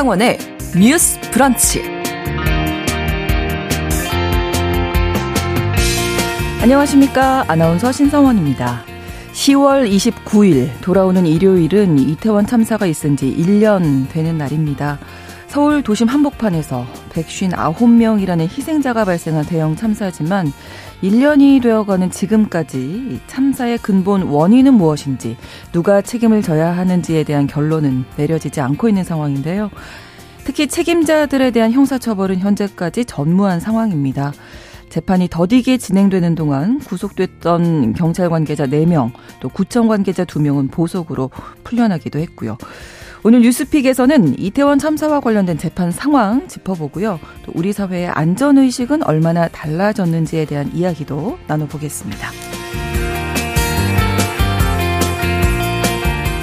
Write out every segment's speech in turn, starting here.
신성원의 뉴스 브런치. 안녕하십니까. 아나운서 신성원입니다. 10월 29일 돌아오는 일요일은 이태원 참사가 있은 지 1년 되는 날입니다. 서울 도심 한복판에서 159명이라는 희생자가 발생한 대형 참사지만 1년이 되어가는 지금까지 참사의 근본 원인은 무엇인지 누가 책임을 져야 하는지에 대한 결론은 내려지지 않고 있는 상황인데요. 특히 책임자들에 대한 형사처벌은 현재까지 전무한 상황입니다. 재판이 더디게 진행되는 동안 구속됐던 경찰 관계자 4명, 또 구청 관계자 2명은 보석으로 풀려나기도 했고요. 오늘 뉴스픽에서는 이태원 참사와 관련된 재판 상황 짚어보고요. 또 우리 사회의 안전의식은 얼마나 달라졌는지에 대한 이야기도 나눠보겠습니다.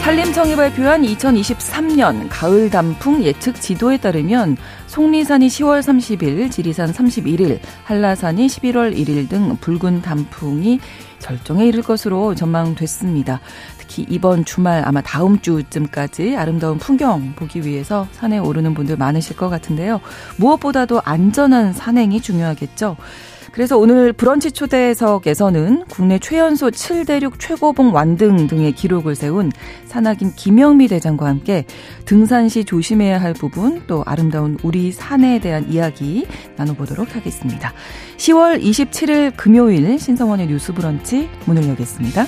산림청이 발표한 2023년 가을 단풍 예측 지도에 따르면 속리산이 10월 30일, 지리산 31일, 한라산이 11월 1일 등 붉은 단풍이 절정에 이를 것으로 전망됐습니다. 특히 이번 주말 아마 다음 주쯤까지 아름다운 풍경 보기 위해서 산에 오르는 분들 많으실 것 같은데요. 무엇보다도 안전한 산행이 중요하겠죠. 그래서 오늘 브런치 초대석에서는 국내 최연소 7대륙 최고봉 완등 등의 기록을 세운 산악인 김영미 대장과 함께 등산 시 조심해야 할 부분 또 아름다운 우리 산에 대한 이야기 나눠보도록 하겠습니다. 10월 27일 금요일 신성원의 뉴스 브런치 문을 여겠습니다.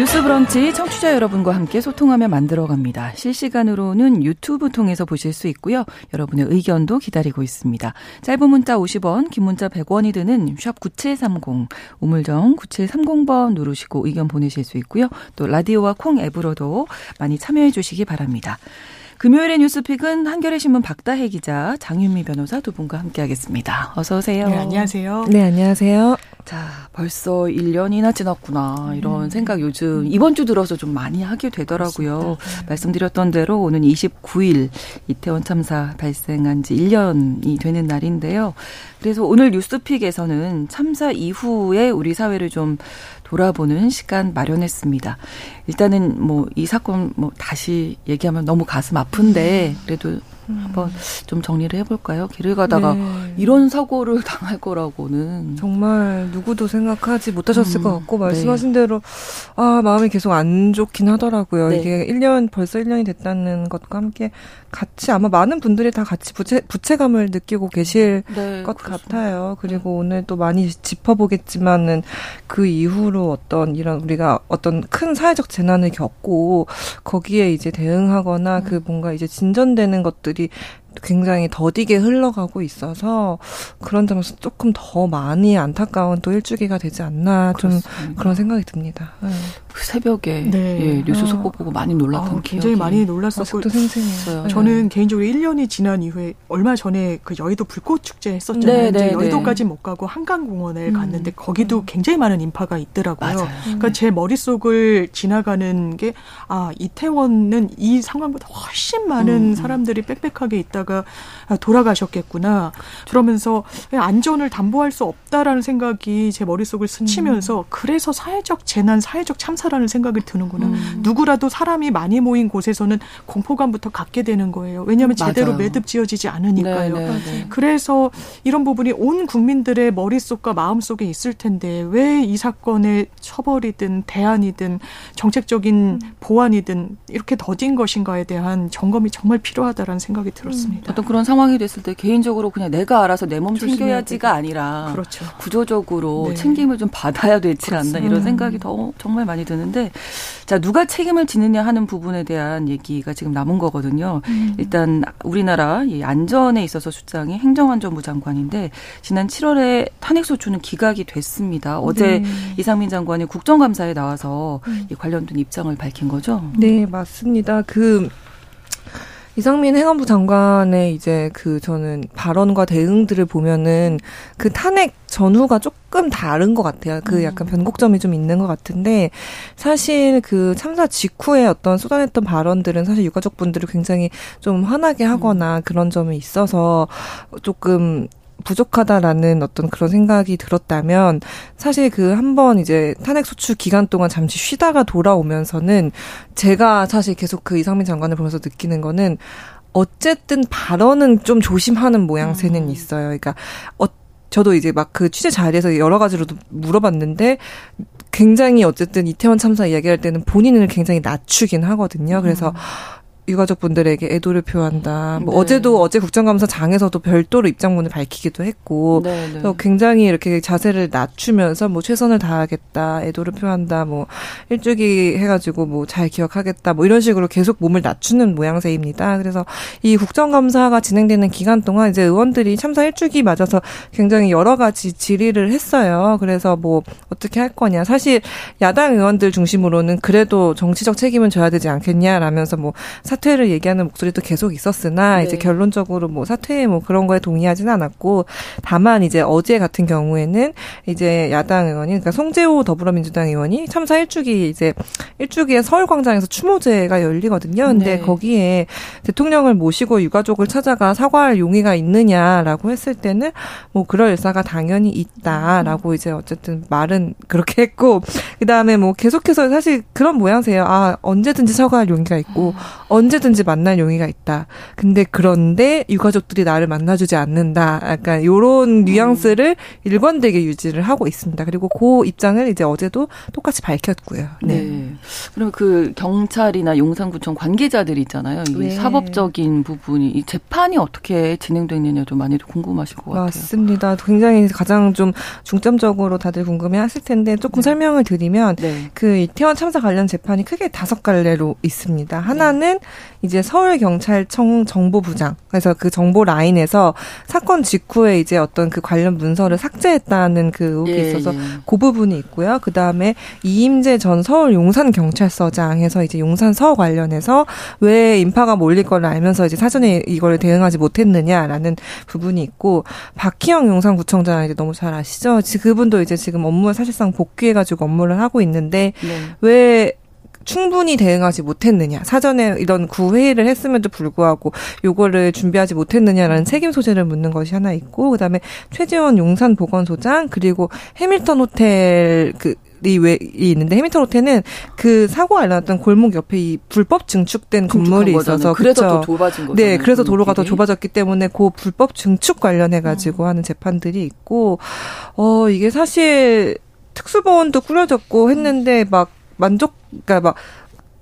뉴스 브런치 청취자 여러분과 함께 소통하며 만들어갑니다. 실시간으로는 유튜브 통해서 보실 수 있고요. 여러분의 의견도 기다리고 있습니다. 짧은 문자 50원, 긴 문자 100원이 드는 샵 9730, 우물정 9730번 누르시고 의견 보내실 수 있고요. 또 라디오와 콩 앱으로도 많이 참여해 주시기 바랍니다. 금요일의 뉴스픽은 한겨레 신문 박다혜 기자, 장윤미 변호사 두 분과 함께하겠습니다. 어서 오세요. 네, 안녕하세요. 네, 안녕하세요. 자, 벌써 1년이나 지났구나. 이런 음. 생각 요즘 이번 주 들어서 좀 많이 하게 되더라고요. 네. 말씀드렸던 대로 오늘 29일 이태원 참사 발생한 지 1년이 되는 날인데요. 그래서 오늘 뉴스픽에서는 참사 이후에 우리 사회를 좀 돌아보는 시간 마련했습니다. 일단은 뭐 이 사건 뭐 다시 얘기하면 너무 가슴 아픈데 그래도 음. 한번 좀 정리를 해볼까요? 길을 가다가 네. 이런 사고를 당할 거라고는 정말 누구도 생각하지 못하셨을 음. 것 같고 말씀하신 네. 대로 아 마음이 계속 안 좋긴 하더라고요. 네. 이게 1년 벌써 1년이 됐다는 것과 함께 같이 아마 많은 분들이 다 같이 부채, 부채감을 느끼고 계실 네, 것 그렇습니다. 같아요. 그리고 네. 오늘 또 많이 짚어보겠지만은 그 이후로 어떤 이런 우리가 어떤 큰 사회적 재난을 겪고 거기에 이제 대응하거나 음. 그 뭔가 이제 진전되는 것들이 Yeah. 굉장히 더디게 흘러가고 있어서 그런 점에서 조금 더 많이 안타까운 또 일주기가 되지 않나 좀 그런 생각이 듭니다. 네. 그 새벽에 네. 예, 뉴스 속보 어. 보고 많이 놀랐던 아, 굉장히 많이 놀랐었고 생생해요. 저는 네. 개인적으로 1년이 지난 이후에 얼마 전에 그 여의도 불꽃 축제 했었잖아요. 네, 네, 네. 여의도까지 못 가고 한강공원에 음. 갔는데 거기도 음. 굉장히 많은 인파가 있더라고요. 맞아요. 그러니까 음. 제 머릿속을 지나가는 게 아, 이태원은 이 상황보다 훨씬 많은 음. 사람들이 빽빽하게 있다 가 돌아가셨겠구나. 그러면서 안전을 담보할 수 없다라는 생각이 제 머릿속을 스치면서 음. 그래서 사회적 재난, 사회적 참 참사라는 생각이 드는구나. 음. 누구라도 사람이 많이 모인 곳에서는 공포감부터 갖게 되는 거예요. 왜냐하면 제대로 매듭 지어지지 않으니까요. 네네, 네, 네. 그래서 이런 부분이 온 국민들의 머릿속과 마음속에 있을 텐데 왜 이 사건의 처벌이든 대안이든 정책적인 음. 보완이든 이렇게 더딘 것인가에 대한 점검이 정말 필요하다라는 생각이 들었습니다. 음. 어떤 그런 상황이 됐을 때 개인적으로 그냥 내가 알아서 내 몸 챙겨야지가 아니라 그렇죠. 구조적으로 네. 챙김을 좀 받아야 되지 않나 이런 생각이 더 정말 많이 드는데 자 누가 책임을 지느냐 하는 부분에 대한 얘기가 지금 남은 거거든요. 음. 일단 우리나라 이 안전에 있어서 수장이 행정안전부 장관인데 지난 7월에 탄핵소추는 기각이 됐습니다. 어제 네. 이상민 장관이 국정감사에 나와서 음. 이 관련된 입장을 밝힌 거죠. 네 맞습니다. 그 이상민 행안부 장관의 이제 그 저는 발언과 대응들을 보면은 그 탄핵 전후가 조금 다른 것 같아요. 그 음. 약간 변곡점이 좀 있는 것 같은데 사실 그 참사 직후에 어떤 쏟아냈던 발언들은 사실 유가족분들을 굉장히 좀 화나게 하거나 음. 그런 점이 있어서 조금 부족하다라는 어떤 그런 생각이 들었다면 사실 그 한 번 이제 탄핵 소추 기간 동안 잠시 쉬다가 돌아오면서는 제가 사실 계속 그 이상민 장관을 보면서 느끼는 거는 어쨌든 발언은 좀 조심하는 모양새는 음. 있어요. 그러니까 어 저도 이제 막 그 취재 자리에서 여러 가지로도 물어봤는데 굉장히 어쨌든 이태원 참사 이야기할 때는 본인을 굉장히 낮추긴 하거든요. 그래서 음. 유가족 분들에게 애도를 표한다. 뭐 네. 어제도 어제 국정감사 장에서도 별도로 입장문을 밝히기도 했고, 네, 네. 그래서 굉장히 이렇게 자세를 낮추면서 뭐 최선을 다하겠다, 애도를 표한다, 뭐 일주기 해가지고 뭐 잘 기억하겠다, 뭐 이런 식으로 계속 몸을 낮추는 모양새입니다. 그래서 이 국정감사가 진행되는 기간 동안 이제 의원들이 참사 일주기 맞아서 굉장히 여러 가지 질의를 했어요. 그래서 뭐 어떻게 할 거냐. 사실 야당 의원들 중심으로는 그래도 정치적 책임은 져야 되지 않겠냐라면서 뭐 사퇴를 얘기하는 목소리도 계속 있었으나 네. 이제 결론적으로 뭐 사퇴 뭐 그런 거에 동의하지는 않았고 다만 이제 어제 같은 경우에는 이제 야당 의원이 그러니까 송재호 더불어민주당 의원이 참사 일주기 이제 일주기에 서울광장에서 추모제가 열리거든요. 근데 네. 거기에 대통령을 모시고 유가족을 찾아가 사과할 용의가 있느냐라고 했을 때는 뭐 그럴 일사가 당연히 있다라고 이제 어쨌든 말은 그렇게 했고 그다음에 뭐 계속해서 사실 그런 모양새예요. 아 언제든지 사과할 용의가 있고 언제든지 만날 용의가 있다. 근데 그런데 유가족들이 나를 만나주지 않는다. 약간 요런 뉘앙스를 일관되게 유지를 하고 있습니다. 그리고 그 입장을 이제 어제도 똑같이 밝혔고요. 네. 네. 그럼 그 경찰이나 용산구청 관계자들 있잖아요. 이 네. 사법적인 부분이 이 재판이 어떻게 진행되느냐 좀 많이 궁금하실 것 같아요. 맞습니다. 굉장히 가장 좀 중점적으로 다들 궁금해하실 텐데 조금 네. 설명을 드리면 네. 그 이태원 참사 관련 재판이 크게 다섯 갈래로 있습니다. 하나는 이제 서울 경찰청 정보부장. 그래서 그 정보 라인에서 사건 직후에 이제 어떤 그 관련 문서를 삭제했다는 그 의혹이 예, 있어서 예. 그 부분이 있고요. 그 다음에 이임재 전 서울 용산 경찰서장에서 이제 용산 서 관련해서 왜 인파가 몰릴 걸 알면서 이제 사전에 이걸 대응하지 못했느냐라는 부분이 있고 박희영 용산구청장 이제 너무 잘 아시죠? 그분도 이제 지금 업무에 사실상 복귀해가지고 업무를 하고 있는데 네. 왜 충분히 대응하지 못했느냐 사전에 이런 구회의를 했음에도 불구하고 요거를 준비하지 못했느냐라는 책임 소재를 묻는 것이 하나 있고 그다음에 최재원 용산 보건소장 그리고 해밀턴 호텔 그 이왜 있는데 해밀턴 호텔은 그 사고가 일어났던 골목 옆에 이 불법 증축된 건물이 있어서 그래서 더 좁아진 거죠. 네, 그래서 도로가 더 좁아졌기 때문에 그 불법 증축 관련해 가지고 음. 하는 재판들이 있고 어 이게 사실 특수보원도 꾸려졌고 했는데 막 만족 그러니까 막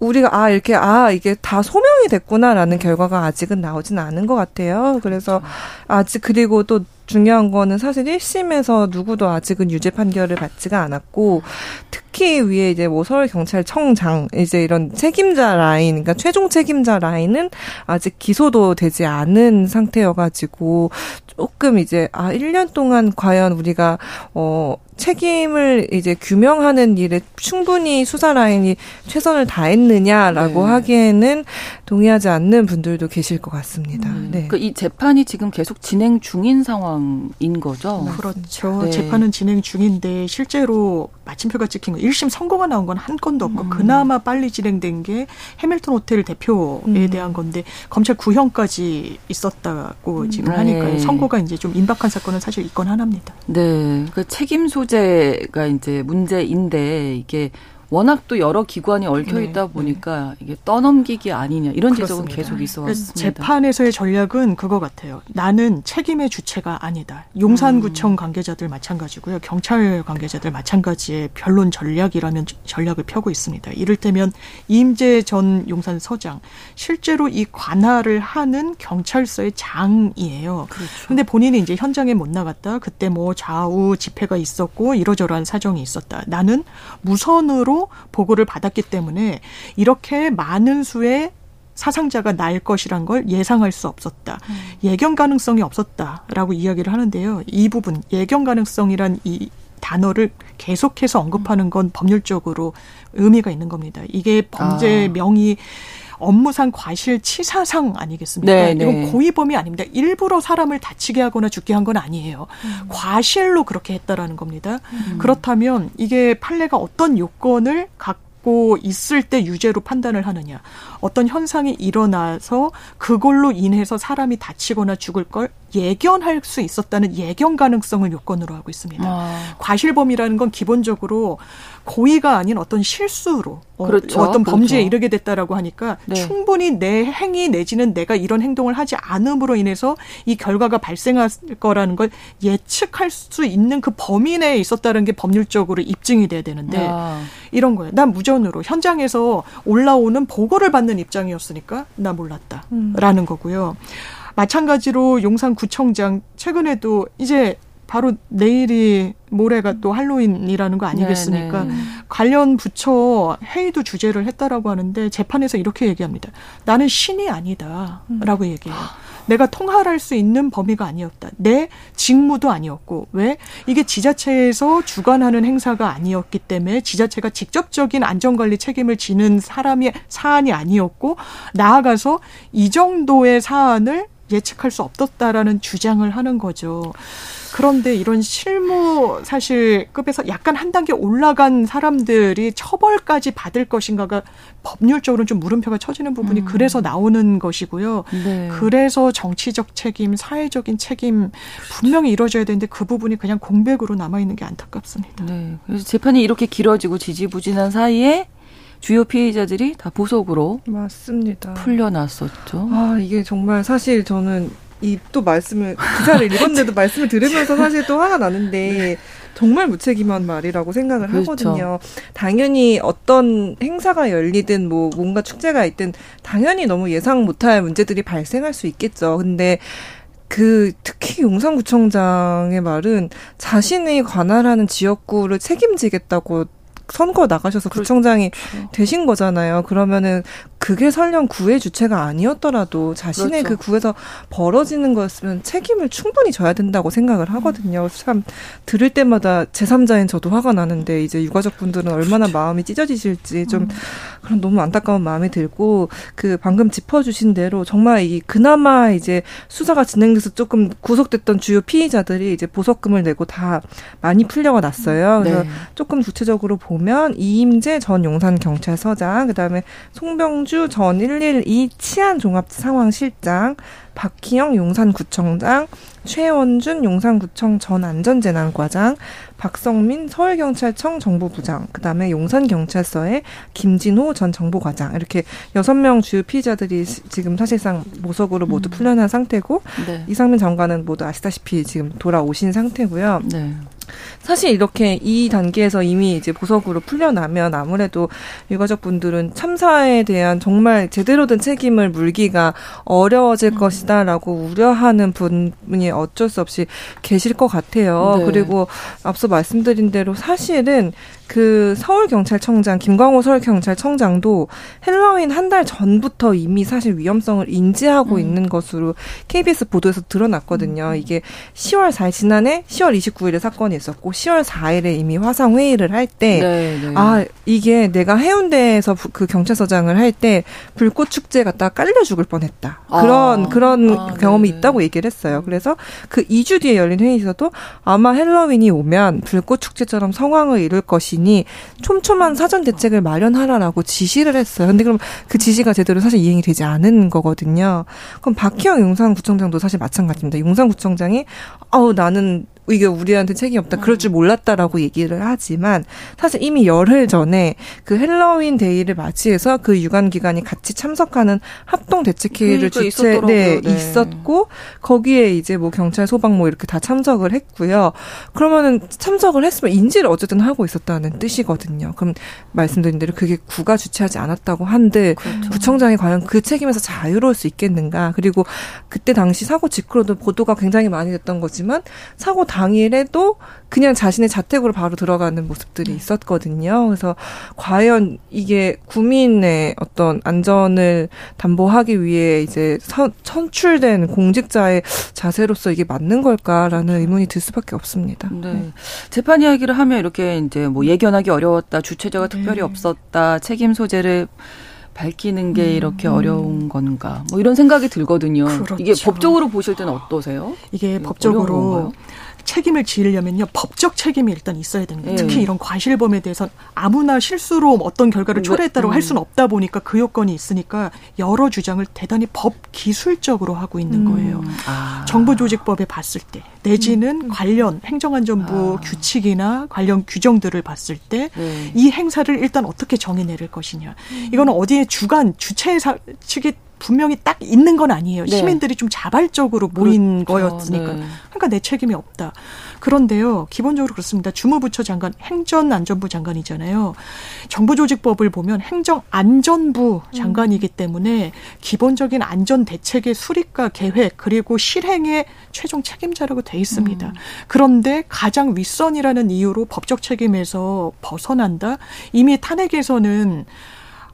우리가 아 이렇게 아 이게 다 소명이 됐구나라는 결과가 아직은 나오진 않은 것 같아요. 그래서 그렇죠. 아직 그리고 또 중요한 거는 사실 1심에서 누구도 아직은 유죄 판결을 받지가 않았고 특 히 위에 이제 뭐 서울 경찰청장 이제 이런 책임자 라인 그러니까 최종 책임자 라인은 아직 기소도 되지 않은 상태여가지고 조금 이제 아 1년 동안 과연 우리가 어 책임을 이제 규명하는 일에 충분히 수사 라인이 최선을 다했느냐라고 네. 하기에는 동의하지 않는 분들도 계실 것 같습니다. 음. 네. 그이 재판이 지금 계속 진행 중인 상황인 거죠. 그렇죠. 네. 재판은 진행 중인데 실제로 마침표가 찍힌 건 1심 선고가 나온 건 한 건도 없고 음. 그나마 빨리 진행된 게 해밀턴 호텔 대표에 음. 대한 건데 검찰 구형까지 있었다고 음. 지금 하니까 네. 선고가 이제 좀 임박한 사건은 사실 이건 하나입니다. 네. 그 책임 소재가 이제 문제인데 이게 워낙 또 여러 기관이 얽혀 네, 있다 네. 보니까 네. 이게 떠넘기기 아니냐 이런 지적은 계속 있어 왔습니다. 재판에서의 전략은 그거 같아요. 나는 책임의 주체가 아니다. 용산구청 음. 관계자들 마찬가지고요. 경찰 관계자들 마찬가지의 변론 전략이라면 전략을 펴고 있습니다. 이를테면 이임재 전 용산 서장 실제로 이 관할을 하는 경찰서의 장이에요. 그렇죠. 근데 본인이 이제 현장에 못 나갔다. 그때 뭐 좌우 집회가 있었고 이러저러한 사정이 있었다. 나는 무선으로 보고를 받았기 때문에 이렇게 많은 수의 사상자가 날 것이란 걸 예상할 수 없었다. 음. 예견 가능성이 없었다라고 이야기를 하는데요. 이 부분 예견 가능성이란 이 단어를 계속해서 언급하는 건 법률적으로 의미가 있는 겁니다. 이게 범죄 아. 명의 업무상 과실 치사상 아니겠습니까? 네, 네. 이건 고의범이 아닙니다. 일부러 사람을 다치게 하거나 죽게 한 건 아니에요. 음. 과실로 그렇게 했다라는 겁니다. 음. 그렇다면 이게 판례가 어떤 요건을 갖고 있을 때 유죄로 판단을 하느냐. 어떤 현상이 일어나서 그걸로 인해서 사람이 다치거나 죽을 걸 예견할 수 있었다는 예견 가능성을 요건으로 하고 있습니다. 아. 과실범이라는 건 기본적으로 고의가 아닌 어떤 실수로 어, 그렇죠. 어, 떤 범죄에 그렇죠. 이르게 됐다라고 하니까 네. 충분히 내 행위 내지는 내가 이런 행동을 하지 않음으로 인해서 이 결과가 발생할 거라는 걸 예측할 수 있는 그 범위 내에 있었다는 게 법률적으로 입증이 돼야 되는데 아. 이런 거예요. 난 무전으로 현장에서 올라오는 보고를 받는 받는 입장이었으니까 나 몰랐다라는 음. 거고요. 마찬가지로 용산구청장 최근에도 이제 바로 내일이 모레가 또 할로윈이라는 거 아니겠습니까? 네네. 네. 관련 부처 회의도 주재를 했다라고 하는데 재판에서 이렇게 얘기합니다. 나는 신이 아니다라고 음. 얘기해요. 내가 통할할 수 있는 범위가 아니었다. 내 직무도 아니었고 왜 이게 지자체에서 주관하는 행사가 아니었기 때문에 지자체가 직접적인 안전관리 책임을 지는 사람이 사안이 아니었고 나아가서 이 정도의 사안을 예측할 수 없었다라는 주장을 하는 거죠. 그런데 이런 실무 사실 급에서 약간 한 단계 올라간 사람들이 처벌까지 받을 것인가가 법률적으로는 좀 물음표가 쳐지는 부분이 음. 그래서 나오는 것이고요. 네. 그래서 정치적 책임, 사회적인 책임 분명히 이루어져야 되는데 그 부분이 그냥 공백으로 남아 있는 게 안타깝습니다. 네. 그래서 재판이 이렇게 길어지고 지지부진한 사이에 주요 피해자들이 다 보석으로 맞습니다. 풀려났었죠. 아 이게 정말 사실 저는 이 또 말씀을 기사를 읽었는데도 말씀을 들으면서 사실 또 화가 나는데 네. 정말 무책임한 말이라고 생각을 그렇죠. 하거든요. 당연히 어떤 행사가 열리든 뭐 뭔가 축제가 있든 당연히 너무 예상 못할 문제들이 발생할 수 있겠죠. 근데 그 특히 용산구청장의 말은 자신이 관할하는 지역구를 책임지겠다고 선거 나가셔서 그렇죠. 구청장이. 되신 거잖아요. 그러면은 그게 설령 구의 주체가 아니었더라도 자신의 그렇죠. 그 구에서 벌어지는 거였으면 책임을 충분히 져야 된다고 생각을 하거든요. 음. 참 들을 때마다 제3자인 저도 화가 나는데 이제 유가족 분들은 얼마나 그렇죠. 마음이 찢어지실지 좀 음. 그런 너무 안타까운 마음이 들고 그 방금 짚어주신 대로 정말 이 그나마 이제 수사가 진행돼서 조금 구속됐던 주요 피의자들이 이제 보석금을 내고 다 많이 풀려가 났어요. 그래서 네. 조금 구체적으로 보면 이임재 전 용산 경찰서장 그다음에 송병 김성주 전 112 치안 종합 상황 실장, 박희영 용산구청장, 최원준 용산구청 전 안전재난과장, 박성민 서울경찰청 정보부장, 그 다음에 용산경찰서의 김진호 전 정보과장 이렇게 여섯 명 주요 피의자들이 지금 사실상 모석으로 모두 음. 풀려난 상태고 네. 이상민 장관은 모두 아시다시피 지금 돌아오신 상태고요. 네. 사실 이렇게 이 단계에서 이미 이제 보석으로 풀려나면 아무래도 유가족 분들은 참사에 대한 정말 제대로 된 책임을 물기가 어려워질 음. 것이다라고 우려하는 분이 어쩔 수 없이 계실 것 같아요. 네. 그리고 앞서 말씀드린 대로 사실은 그 서울경찰청장 김광호 서울경찰청장도 헬로윈 한 달 전부터 이미 사실 위험성을 인지하고 음. 있는 것으로 KBS 보도에서 드러났거든요. 음. 이게 10월 4일 지난해 10월 29일에 사건이 있었고 10월 4일에 이미 화상 회의를 할 때아 네, 네. 이게 내가 해운대에서 그 경찰서장을 할 때 불꽃 축제 갔다 깔려 죽을 뻔했다. 그런 아. 그런 아, 경험이 네 있다고 얘기를 했어요. 그래서 그 2주 뒤에 열린 회의에서도 아마 헬로윈이 오면 불꽃 축제처럼 성황을 이룰 것이 대신이 촘촘한 사전 대책을 마련하라라고 지시를 했어요. 근데 그럼 그 지시가 제대로 사실 이행이 되지 않은 거거든요. 그럼 박희영 용산구청장도 사실 마찬가지입니다. 용산구청장이 아우 나는 이게 우리한테 책임 없다. 그럴 줄 몰랐다라고 얘기를 하지만 사실 이미 열흘 전에 그 헬로윈 데이를 맞이해서 그 유관 기관이 같이 참석하는 합동 대책회의를 그러니까 주최 네, 네, 있었고 거기에 이제 뭐 경찰 소방 뭐 이렇게 다 참석을 했고요. 그러면은 참석을 했으면 인지를 어쨌든 하고 있었다는 뜻이거든요. 그럼 말씀드린 대로 그게 구가 주최하지 않았다고 한들 그렇죠. 구청장이 과연 그 책임에서 자유로울 수 있겠는가? 그리고 그때 당시 사고 직후로도 보도가 굉장히 많이 됐던 거지만 사고 당일에도 그냥 자신의 자택으로 바로 들어가는 모습들이 네. 있었거든요. 그래서 과연 이게 국민의 어떤 안전을 담보하기 위해 이제 선, 선출된 공직자의 자세로서 이게 맞는 걸까라는 의문이 들 수밖에 없습니다. 네. 네. 재판 이야기를 하면 이렇게 이제 뭐 예견하기 어려웠다, 주체자가 네. 특별히 없었다, 책임 소재를 밝히는 게 이렇게 음. 어려운 건가? 뭐 이런 생각이 들거든요. 그렇죠. 이게 법적으로 보실 때는 어떠세요? 이게 법적으로 책임을 지으려면요 법적 책임이 일단 있어야 됩니다. 네. 특히 이런 과실범에 대해서 아무나 실수로 어떤 결과를 초래했다고 음. 할 수는 없다 보니까 그 요건이 있으니까 여러 주장을 대단히 법 기술적으로 하고 있는 음. 거예요. 아. 정부조직법에 봤을 때 내지는 음. 관련 행정안전부 아. 규칙이나 관련 규정들을 봤을 때이 네. 행사를 일단 어떻게 정해 내릴 것이냐. 음. 이거는 어디에 주관 주체 측이 분명히 딱 있는 건 아니에요. 네. 시민들이 좀 자발적으로 모인 그렇죠. 거였으니까. 네. 그러니까 내 책임이 없다. 그런데요, 기본적으로 그렇습니다. 주무부처 장관, 행전안전부 장관이잖아요. 정부조직법을 보면 행정안전부 장관이기 때문에 기본적인 안전 대책의 수립과 계획 그리고 실행의 최종 책임자라고 돼 있습니다. 음. 그런데 가장 윗선이라는 이유로 법적 책임에서 벗어난다. 이미 탄핵에서는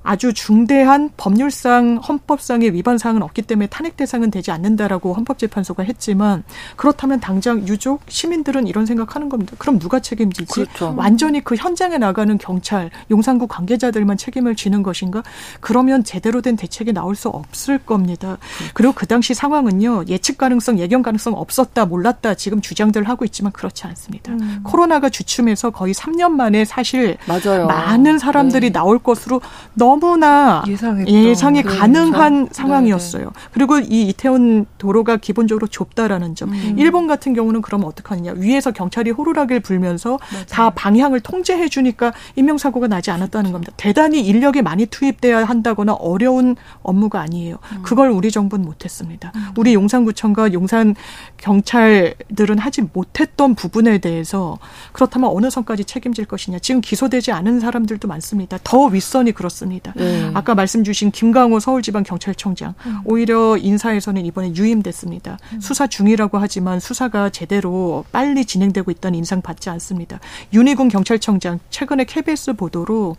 아주 중대한 법률상 헌법상의 위반 사항은 없기 때문에 탄핵 대상은 되지 않는다라고 헌법재판소가 했지만 그렇다면 당장 유족 시민들은 이런 생각하는 겁니다. 그럼 누가 책임지지? 그렇죠. 완전히 그 현장에 나가는 경찰, 용산구 관계자들만 책임을 지는 것인가? 그러면 제대로 된 대책이 나올 수 없을 겁니다. 그리고 그 당시 상황은요 예측 가능성, 예견 가능성 없었다, 몰랐다 지금 주장들 하고 있지만 그렇지 않습니다. 음. 코로나가 주춤해서 거의 3년 만에 사실 맞아요. 많은 사람들이 네. 나올 것으로 너무 너무나 예상했던. 예상이 그렇죠. 가능한 상황이었어요. 네네. 그리고 이 이태원 도로가 기본적으로 좁다라는 점. 음. 일본 같은 경우는 그러면 어떡하느냐. 위에서 경찰이 호루라기를 불면서 맞아요. 다 방향을 통제해 주니까 인명사고가 나지 않았다는 겁니다. 대단히 인력이 많이 투입돼야 한다거나 어려운 업무가 아니에요. 음. 그걸 우리 정부는 못했습니다. 음. 우리 용산구청과 용산 경찰들은 하지 못했던 부분에 대해서 그렇다면 어느 선까지 책임질 것이냐. 지금 기소되지 않은 사람들도 많습니다. 더 윗선이 그렇습니다. 있습니다. 네. 아까 말씀 주신 김강호 서울지방경찰청장 음. 오히려 인사에서는 이번에 유임됐습니다. 음. 수사 중이라고 하지만 수사가 제대로 빨리 진행되고 있다는 인상 받지 않습니다. 윤희군 경찰청장 최근에 KBS 보도로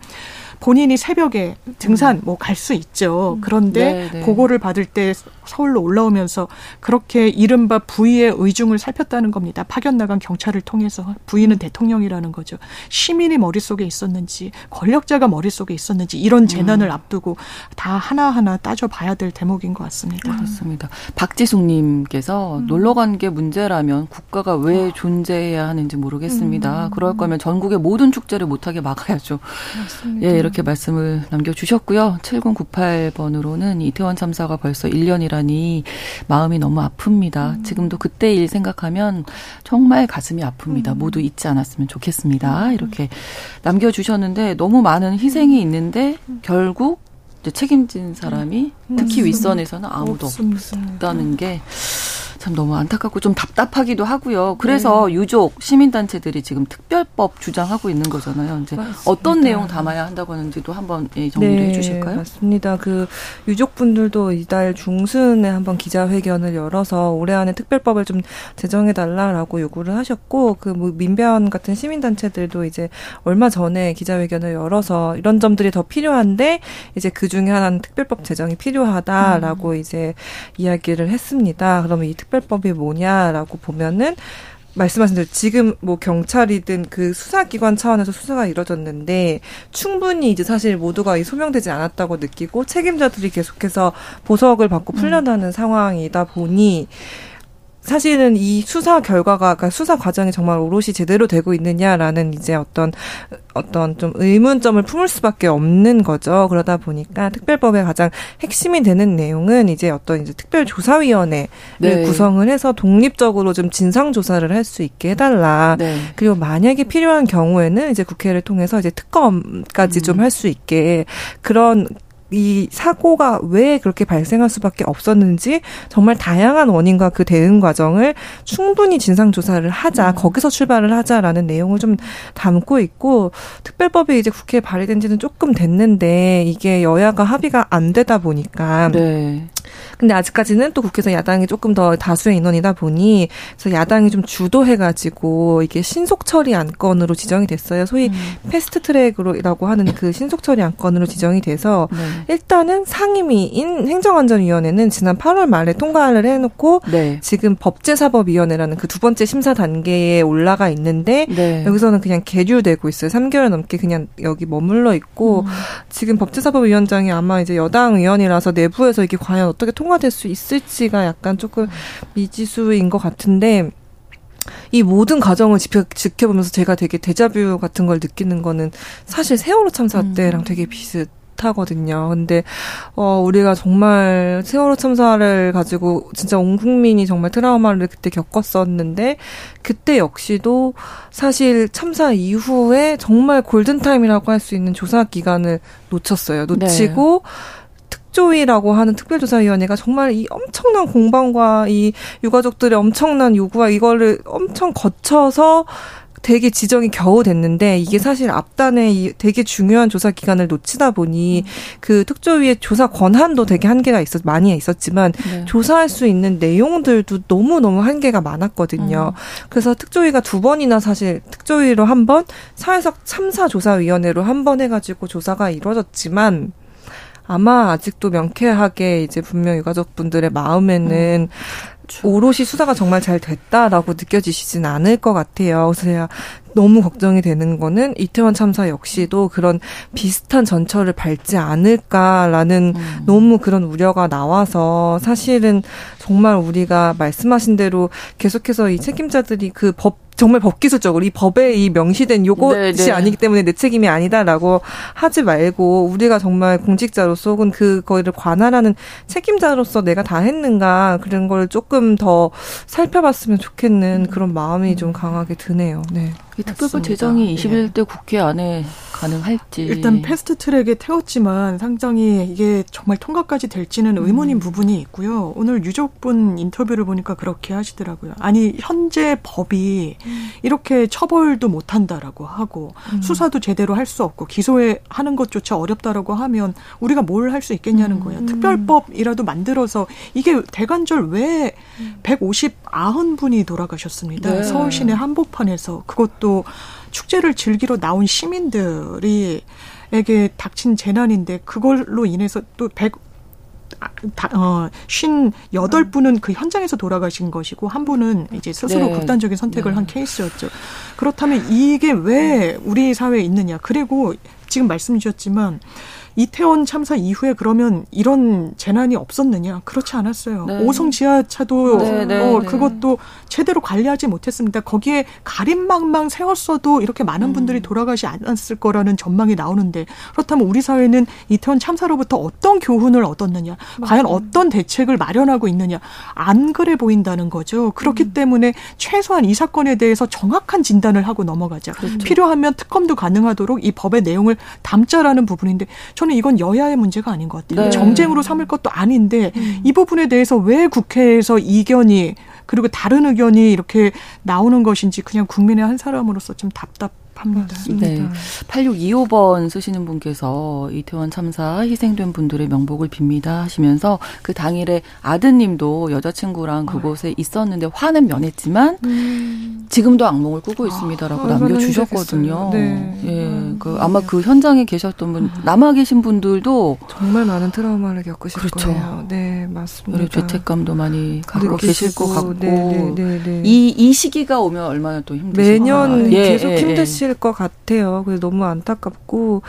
본인이 새벽에 등산 뭐 갈 수 있죠. 음. 그런데 네, 네. 보고를 받을 때 서울로 올라오면서 그렇게 이른바 부의의 의중을 살폈다는 겁니다. 파견 나간 경찰을 통해서 부의는 대통령이라는 거죠. 시민이 머릿속에 있었는지 권력자가 머릿속에 있었는지 이런 재난을 음. 앞두고 다 하나하나 따져봐야 될 대목인 것 같습니다. 그렇습니다. 박지숙님께서 음. 놀러 간 게 문제라면 국가가 왜 어. 존재해야 하는지 모르겠습니다. 음. 그럴 거면 전국의 모든 축제를 못하게 막아야죠. 맞습니다. 예, 이렇게 말씀을 남겨주셨고요. 7098번으로는 이태원 참사가 벌써 1년이라 니 마음이 너무 아픕니다. 음. 지금도 그때 일 생각하면 정말 가슴이 아픕니다. 음. 모두 잊지 않았으면 좋겠습니다. 음. 이렇게 남겨주셨는데 너무 많은 희생이 있는데 음. 결국 책임진 사람이 음. 특히 윗선에서는 아무도 없다는 게 참 너무 안타깝고 좀 답답하기도 하고요. 그래서 네. 유족 시민단체들이 지금 특별법 주장하고 있는 거잖아요. 이제 맞습니다. 어떤 내용 담아야 한다고 하는지도 한번 예, 정리를 네, 해주실까요? 맞습니다. 그 유족분들도 이달 중순에 한번 기자회견을 열어서 올해 안에 특별법을 좀 제정해 달라라고 요구를 하셨고 그 뭐 민변 같은 시민단체들도 이제 얼마 전에 기자회견을 열어서 이런 점들이 더 필요한데 이제 그 중에 하나는 특별법 제정이 필요하다라고 음. 이제 이야기를 했습니다. 그러면 이 특별 특별법이 뭐냐라고 보면은 말씀하신 대로 지금 뭐 경찰이든 그 수사기관 차원에서 수사가 이뤄졌는데 충분히 이제 사실 모두가 소명되지 않았다고 느끼고 책임자들이 계속해서 보석을 받고 음. 풀려나는 음. 상황이다 보니 사실은 이 수사 결과가 그러니까 수사 과정이 정말 오롯이 제대로 되고 있느냐라는 이제 어떤 어떤 좀 의문점을 품을 수밖에 없는 거죠. 그러다 보니까 특별법의 가장 핵심이 되는 내용은 이제 어떤 이제 특별조사위원회를 네. 구성을 해서 독립적으로 좀 진상 조사를 할 수 있게 해달라. 네. 그리고 만약에 필요한 경우에는 이제 국회를 통해서 이제 특검까지 음. 좀할 수 있게 그런 이 사고가 왜 그렇게 발생할 수밖에 없었는지 정말 다양한 원인과 그 대응 과정을 충분히 진상 조사를 하자 음. 거기서 출발을 하자라는 내용을 좀 담고 있고 특별법이 이제 국회에 발의된 지는 조금 됐는데 이게 여야가 합의가 안 되다 보니까 네. 근데 아직까지는 또 국회에서 야당이 조금 더 다수의 인원이다 보니 그래서 야당이 좀 주도해가지고 이게 신속 처리 안건으로 지정이 됐어요. 소위 음. 패스트 트랙으로라고 하는 그 신속 처리 안건으로 지정이 돼서 네. 일단은 상임위인 행정안전위원회는 지난 8월 말에 통과를 해놓고 네. 지금 법제사법위원회라는 그 두 번째 심사 단계에 올라가 있는데 네. 여기서는 그냥 계류되고 있어요. 3개월 넘게 그냥 여기 머물러 있고 음. 지금 법제사법위원장이 아마 이제 여당 의원이라서 내부에서 이게 과연 어떻게 통과될 수 있을지가 약간 조금 미지수인 것 같은데 이 모든 과정을 지켜, 지켜보면서 제가 되게 데자뷰 같은 걸 느끼는 거는 사실 세월호 참사 음. 때랑 되게 비슷 하거든요. 근데 어 우리가 정말 세월호 참사를 가지고 진짜 온 국민이 정말 트라우마를 그때 겪었었는데 그때 역시도 사실 참사 이후에 정말 골든 타임이라고 할 수 있는 조사 기간을 놓쳤어요. 놓치고 네. 특조위라고 하는 특별조사위원회가 정말 이 엄청난 공방과 이 유가족들의 엄청난 요구와 이거를 엄청 거쳐서 되게 지정이 겨우 됐는데 이게 사실 앞단에 이 되게 중요한 조사 기간을 놓치다 보니 음. 그 특조위의 조사 권한도 되게 한계가 있었 많이 있었지만 네. 조사할 수 있는 내용들도 너무 너무 한계가 많았거든요. 음. 그래서 특조위가 두 번이나 사실 특조위로 한 번 사회적 참사 조사위원회로 한 번 해가지고 조사가 이루어졌지만 아마 아직도 명쾌하게 이제 분명 유가족분들의 마음에는 음. 오롯이 수사가 정말 잘 됐다라고 느껴지시진 않을 것 같아요. 그래서 제가 너무 걱정이 되는 거는 이태원 참사 역시도 그런 비슷한 전철을 밟지 않을까라는 음. 너무 그런 우려가 나와서 사실은 정말 우리가 말씀하신 대로 계속해서 이 책임자들이 그 법 정말 법기술적으로 이 법에 이 명시된 요것이 네네. 네. 아니기 때문에 내 책임이 아니다라고 하지 말고 우리가 정말 공직자로서 혹은 그거를 관할하는 책임자로서 내가 다 했는가 그런 걸 조금 더 살펴봤으면 좋겠는 그런 마음이 좀 강하게 드네요. 네. 이 특별법 제정이 21대 예. 국회 안에 가능할지. 일단 패스트 트랙에 태웠지만 상당히 이게 정말 통과까지 될지는 음. 의문인 음. 부분이 있고요. 오늘 유족분 인터뷰를 보니까 그렇게 하시더라고요. 아니 현재 법이 음. 이렇게 처벌도 못 한다라고 하고 음. 수사도 제대로 할 수 없고 기소에 하는 것조차 어렵다라고 하면 우리가 뭘 할 수 있겠냐는 거예요. 음. 특별법이라도 만들어서 이게 대관절 왜 150아흔 분이 돌아가셨습니다. 네. 서울 시내 한복판에서 그것도 또 축제를 즐기러 나온 시민들이 에게 닥친 재난인데 그걸로 인해서 또 백, 아, 어, 58분은 그 현장에서 돌아가신 것이고, 한 분은 이제 스스로 네. 극단적인 선택을 네. 한 케이스였죠. 그렇다면 이게 왜 우리 사회에 있느냐. 그리고 지금 말씀 주셨지만, 이태원 참사 이후에 그러면 이런 재난이 없었느냐? 그렇지 않았어요. 네. 오송 지하차도 네, 네, 어, 네. 그것도 제대로 관리하지 못했습니다. 거기에 가림막망 세웠어도 이렇게 많은 음. 분들이 돌아가지 않았을 거라는 전망이 나오는데 그렇다면 우리 사회는 이태원 참사로부터 어떤 교훈을 얻었느냐? 과연 어떤 대책을 마련하고 있느냐? 안 그래 보인다는 거죠. 그렇기 음. 때문에 최소한 이 사건에 대해서 정확한 진단을 하고 넘어가자. 그렇죠. 필요하면 특검도 가능하도록 이 법의 내용을 담자라는 부분인데 저 저는 이건 여야의 문제가 아닌 것 같아요. 네. 정쟁으로 삼을 것도 아닌데 음. 이 부분에 대해서 왜 국회에서 이견이 그리고 다른 의견이 이렇게 나오는 것인지 그냥 국민의 한 사람으로서 좀 답답. 합니다. 네. 8625번 쓰시는 분께서 이태원 참사 희생된 분들의 명복을 빕니다 하시면서 그 당일에 아드님도 여자친구랑 그곳에 있었는데 화는 면했지만 음. 지금도 악몽을 꾸고 아, 있습니다라고 아, 남겨주셨거든요. 네. 예. 음. 그 아마 그 현장에 계셨던 분, 아. 남아 계신 분들도 정말 많은 트라우마를 겪으실 그렇죠. 거예요. 네, 맞습니다. 죄책감도 많이 갖고 계실 것 같고 네, 네, 네, 이, 이 시기가 오면 얼마나 또 힘드실까. 매년 예, 계속 예, 힘드시 하실 것 같아요. 그래서 너무 안타깝고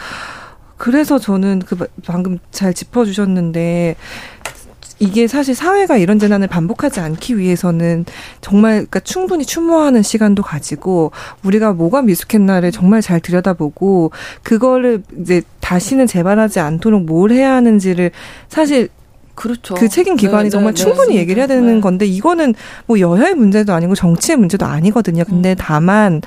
그래서 저는 그 방금 잘 짚어주셨는데 이게 사실 사회가 이런 재난을 반복하지 않기 위해서는 정말 그러니까 충분히 추모하는 시간도 가지고 우리가 뭐가 미숙했나를 정말 잘 들여다보고 그거를 이제 다시는 재발하지 않도록 뭘 해야 하는지를 사실 그렇죠. 그 책임 기관이 네, 정말 네, 충분히 네, 얘기를 해야 되는 네. 건데 이거는 뭐 여야의 문제도 아니고 정치의 문제도 아니거든요. 근데 음. 다만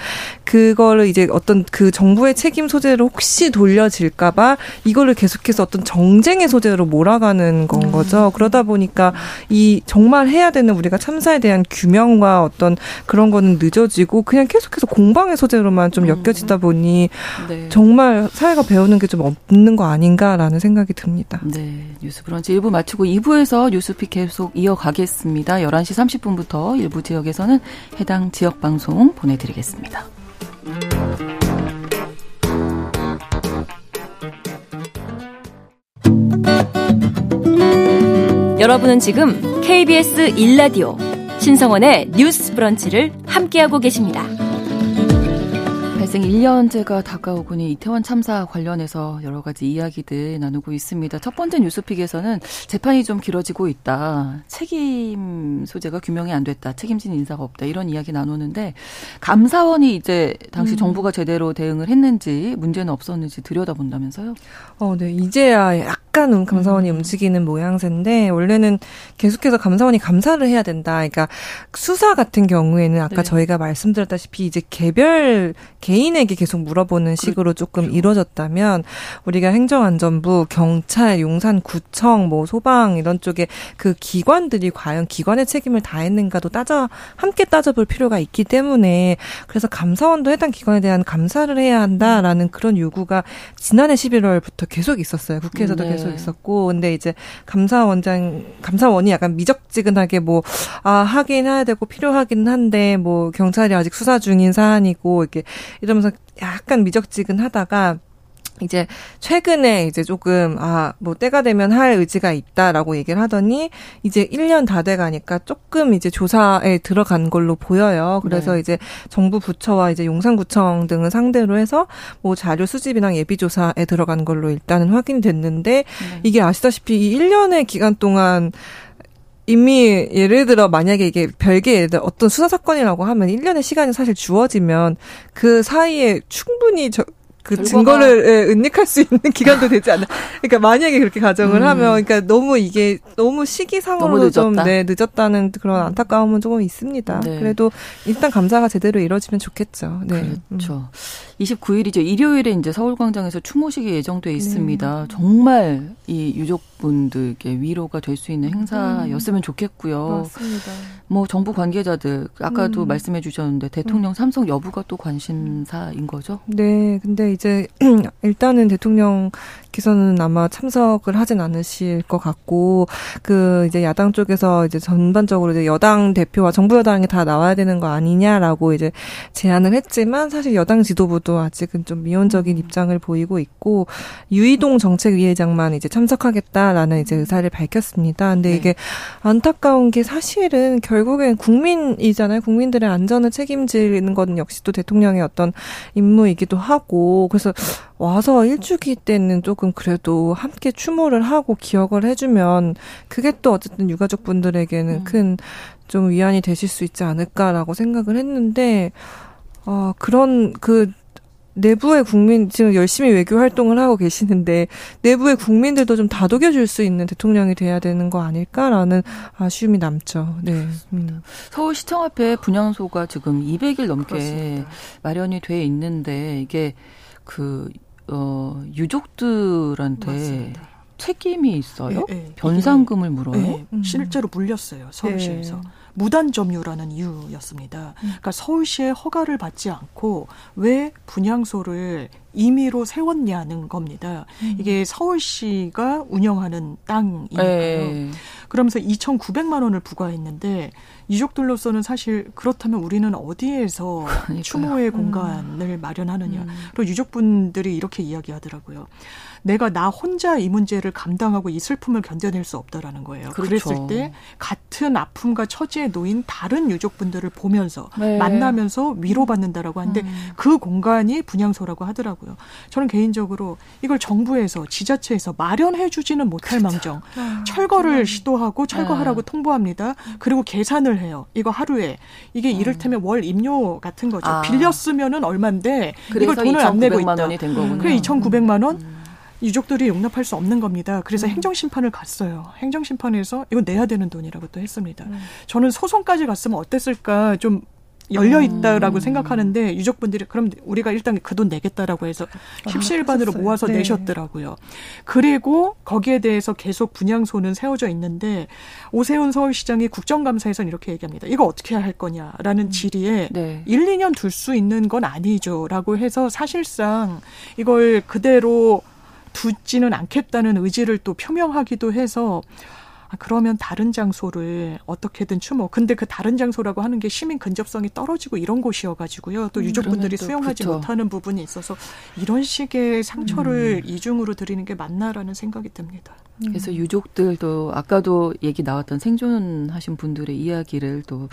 그거를 이제 어떤 그 정부의 책임 소재로 혹시 돌려질까봐 이거를 계속해서 어떤 정쟁의 소재로 몰아가는 건 음. 거죠. 그러다 보니까 이 정말 해야 되는 우리가 참사에 대한 규명과 어떤 그런 거는 늦어지고 그냥 계속해서 공방의 소재로만 좀 음. 엮여지다 보니 네. 정말 사회가 배우는 게 좀 없는 거 아닌가라는 생각이 듭니다. 네. 뉴스 브런치 일부 마치고 마치고 2부에서 뉴스픽 계속 이어가겠습니다. 11시 30분부터 일부 지역에서는 해당 지역 방송 보내드리겠습니다. 여러분은 지금 KBS 1라디오 신성원의 뉴스 브런치를 함께하고 계십니다. 발생 1년째가 다가오고니 이태원 참사 관련해서 여러 가지 이야기들 나누고 있습니다. 첫 번째 뉴스픽에서는 재판이 좀 길어지고 있다. 책임 소재가 규명이 안 됐다. 책임진 인사가 없다. 이런 이야기 나누는데 감사원이 이제 당시 음. 정부가 제대로 대응을 했는지 문제는 없었는지 들여다본다면서요? 어, 네. 이제야 약 간 감사원이 음. 움직이는 모양새인데 원래는 계속해서 감사원이 감사를 해야 된다. 그러니까 수사 같은 경우에는 아까 네. 저희가 말씀드렸다시피 이제 개별 개인에게 계속 물어보는 그 식으로 그렇죠. 조금 이루어졌다면 우리가 행정안전부, 경찰, 용산구청, 뭐 소방 이런 쪽에 그 기관들이 과연 기관의 책임을 다했는가도 따져 함께 따져볼 필요가 있기 때문에 그래서 감사원도 해당 기관에 대한 감사를 해야 한다라는 그런 요구가 지난해 11월부터 계속 있었어요. 국회에서도 네. 계속 있었고 근데 이제 감사원장 감사원이 약간 미적지근하게 뭐 아 하긴 해야 되고 필요하긴 한데 뭐 경찰이 아직 수사 중인 사안이고 이렇게 이러면서 약간 미적지근하다가 이제 최근에 이제 조금 아 뭐 때가 되면 할 의지가 있다라고 얘기를 하더니 이제 1년 다 돼 가니까 조금 이제 조사에 들어간 걸로 보여요. 그래서 네. 이제 정부 부처와 이제 용산구청 등을 상대로 해서 뭐 자료 수집이랑 예비 조사에 들어간 걸로 일단은 확인이 됐는데 네. 이게 아시다시피 이 1년의 기간 동안 이미 예를 들어 만약에 이게 별개 예를 들어 어떤 수사 사건이라고 하면 1년의 시간이 사실 주어지면 그 사이에 충분히 저, 그 증거를 예, 은닉할 수 있는 기간도 되지 않나. 그러니까 만약에 그렇게 가정을 음. 하면, 그러니까 너무 이게 너무 시기상으로 좀 네, 늦었다는 그런 안타까움은 조금 있습니다. 네. 그래도 일단 감사가 제대로 이루어지면 좋겠죠. 네. 그렇죠. 음. 29일이죠. 일요일에 이제 서울광장에서 추모식이 예정돼 있습니다. 음. 정말 이 유족분들께 위로가 될 수 있는 행사였으면 좋겠고요. 맞습니다. 뭐 정부 관계자들 아까도 음. 말씀해 주셨는데 대통령 음. 삼성 여부가 또 관심사인 거죠? 네. 근데 이제 일단은 대통령 께서는 아마 참석을 하진 않으실 것 같고 그 이제 야당 쪽에서 이제 전반적으로 이제 여당 대표와 정부 여당이 다 나와야 되는 거 아니냐라고 이제 제안을 했지만 사실 여당 지도부도 아직은 좀 미온적인 음. 입장을 보이고 있고 유이동 정책위의장만 이제 참석하겠다라는 이제 의사를 밝혔습니다. 근데 네. 이게 안타까운 게 사실은 결국엔 국민이잖아요. 국민들의 안전을 책임지는 건 역시 또 대통령의 어떤 임무이기도 하고 그래서 와서 일주기 때는 조금 그래도 함께 추모를 하고 기억을 해주면 그게 또 어쨌든 유가족 분들에게는 음. 큰좀 위안이 되실 수 있지 않을까라고 생각을 했는데 어 그런 그 내부의 국민 지금 열심히 외교 활동을 하고 계시는데 내부의 국민들도 좀 다독여 줄 수 있는 대통령이 돼야 되는 거 아닐까라는 아쉬움이 남죠. 네. 음. 서울시청 앞에 분향소가 지금 200일 넘게 그렇습니다. 마련이 돼 있는데 이게 그 어, 유족들한테 맞습니다. 책임이 있어요? 네, 네. 변상금을 물어요? 네, 음. 실제로 물렸어요 서울시에서 네. 무단 점유라는 이유였습니다. 음. 그러니까 서울시의 허가를 받지 않고 왜 분향소를 임의로 세웠냐는 겁니다. 음. 이게 서울시가 운영하는 땅이니까요. 네. 그러면서 2,900만 원을 부과했는데 유족들로서는 사실 그렇다면 우리는 어디에서 그러니까요. 추모의 음. 공간을 마련하느냐. 음. 그리고 유족분들이 이렇게 이야기하더라고요. 내가 나 혼자 이 문제를 감당하고 이 슬픔을 견뎌낼 수 없다라는 거예요. 그렇죠. 그랬을 때 같은 아픔과 처지에 놓인 다른 유족분들을 보면서 네. 만나면서 위로받는다라고 하는데 음. 그 공간이 분향소라고 하더라고요. 저는 개인적으로 이걸 정부에서 지자체에서 마련해 주지는 못할 그렇죠. 망정 아, 철거를 정말. 시도하고 철거하라고 네. 통보합니다. 그리고 계산을 해요. 이거 하루에 이게 음. 이를테면 월 임료 같은 거죠. 아. 빌렸으면은 얼마인데 이걸 돈을 안 내고 있다. 그래 2,900만 원. 음. 유족들이 용납할 수 없는 겁니다. 그래서 음. 행정심판을 갔어요. 행정심판에서 이거 내야 되는 돈이라고 또 했습니다. 음. 저는 소송까지 갔으면 어땠을까 좀 열려 있다라고 음. 생각하는데 유족분들이 그럼 우리가 일단 그 돈 내겠다라고 해서 십시일반으로 아, 모아서 네. 내셨더라고요. 그리고 거기에 대해서 계속 분양소는 세워져 있는데 오세훈 서울시장이 국정감사에서는 이렇게 얘기합니다. 이거 어떻게 할 거냐라는 음. 질의에 네. 1, 2년 둘 수 있는 건 아니죠라고 해서 사실상 이걸 그대로 두지는 않겠다는 의지를 또 표명하기도 해서 아, 그러면 다른 장소를 어떻게든 추모. 근데 그 다른 장소라고 하는 게 시민 근접성이 떨어지고 이런 곳이어가지고 또 음, 유족분들이 음, 수용하지 그렇죠. 못하는 부분이 있어서 이런 식의 상처를 음. 이중으로 드리는 게 맞나라는 생각이 듭니다. 그래서 유족들도 아까도 얘기 나왔던 생존하신 분들의 이야기를 또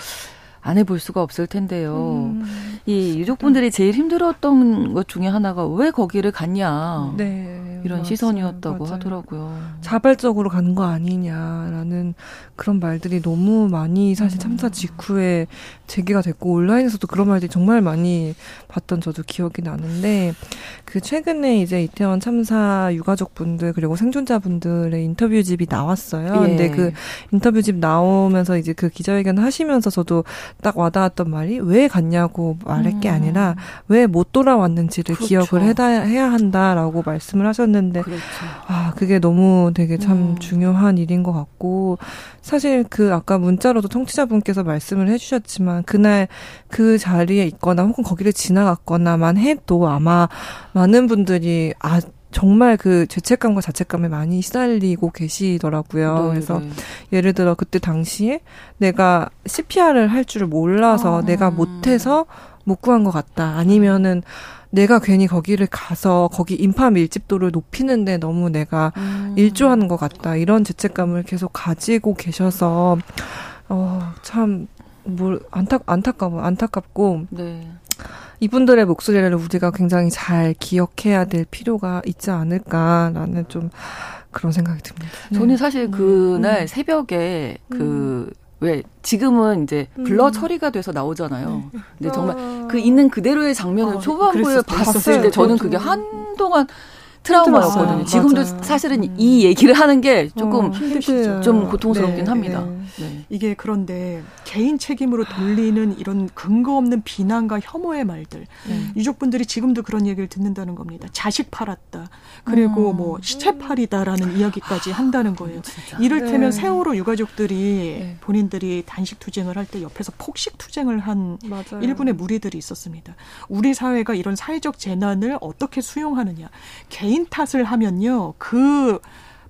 안 해볼 수가 없을 텐데요. 음. 이 유족분들이 제일 힘들었던 것 중에 하나가 왜 거기를 갔냐. 네. 이런 맞아요. 시선이었다고 맞아요. 하더라고요. 자발적으로 가는 거 아니냐라는 그런 말들이 너무 많이 사실 참사 음. 직후에 제기가 됐고 온라인에서도 그런 말들이 정말 많이 봤던 저도 기억이 나는데 그 최근에 이제 이태원 참사 유가족분들 그리고 생존자분들의 인터뷰집이 나왔어요. 예. 근데 그 인터뷰집 나오면서 이제 그 기자회견 하시면서 저도 딱 와닿았던 말이 왜 갔냐고 말할 음. 게 아니라 왜 못 돌아왔는지를 그렇죠. 기억을 해다, 해야 한다라고 말씀을 하셨는데 그렇죠. 아 그게 너무 되게 참 음. 중요한 일인 것 같고 사실 그 아까 문자로도 청취자분께서 말씀을 해주셨지만 그날 그 자리에 있거나 혹은 거기를 지나갔거나만 해도 아마 많은 분들이 아 정말 그 죄책감과 자책감에 많이 시달리고 계시더라고요. 네, 그래서 네. 예를 들어 그때 당시에 내가 CPR을 할 줄을 몰라서 아. 내가 못해서 못 구한 것 같다. 아니면은 내가 괜히 거기를 가서 거기 인파 밀집도를 높이는데 너무 내가 음. 일조하는 것 같다. 이런 죄책감을 계속 가지고 계셔서 어 참 뭘 안타 안타까워 안타깝고 네. 이분들의 목소리를 우리가 굉장히 잘 기억해야 될 필요가 있지 않을까라는 좀 그런 생각이 듭니다. 저는 네. 사실 그날 음. 새벽에 그 음. 왜 지금은 이제 블러 음. 처리가 돼서 나오잖아요. 네. 근데 정말 아. 그 있는 그대로의 장면을 어, 초반부에 봤을 때 저는 그게 한동안 트라우마였거든요. 지금도 맞아요. 사실은 음. 이 얘기를 하는 게 조금 어, 좀 고통스럽긴 네, 합니다. 네. 네. 이게 그런데 개인 책임으로 돌리는 이런 근거 없는 비난과 혐오의 말들. 네. 유족분들이 지금도 그런 얘기를 듣는다는 겁니다. 자식 팔았다. 그리고 음. 뭐 시체 팔이다라는 이야기까지 한다는 거예요. 진짜. 이를테면 네. 세월호 유가족들이 네. 본인들이 단식 투쟁을 할 때 옆에서 폭식 투쟁을 한 맞아요. 일군의 무리들이 있었습니다. 우리 사회가 이런 사회적 재난을 어떻게 수용하느냐. 개인 탓을 하면요. 그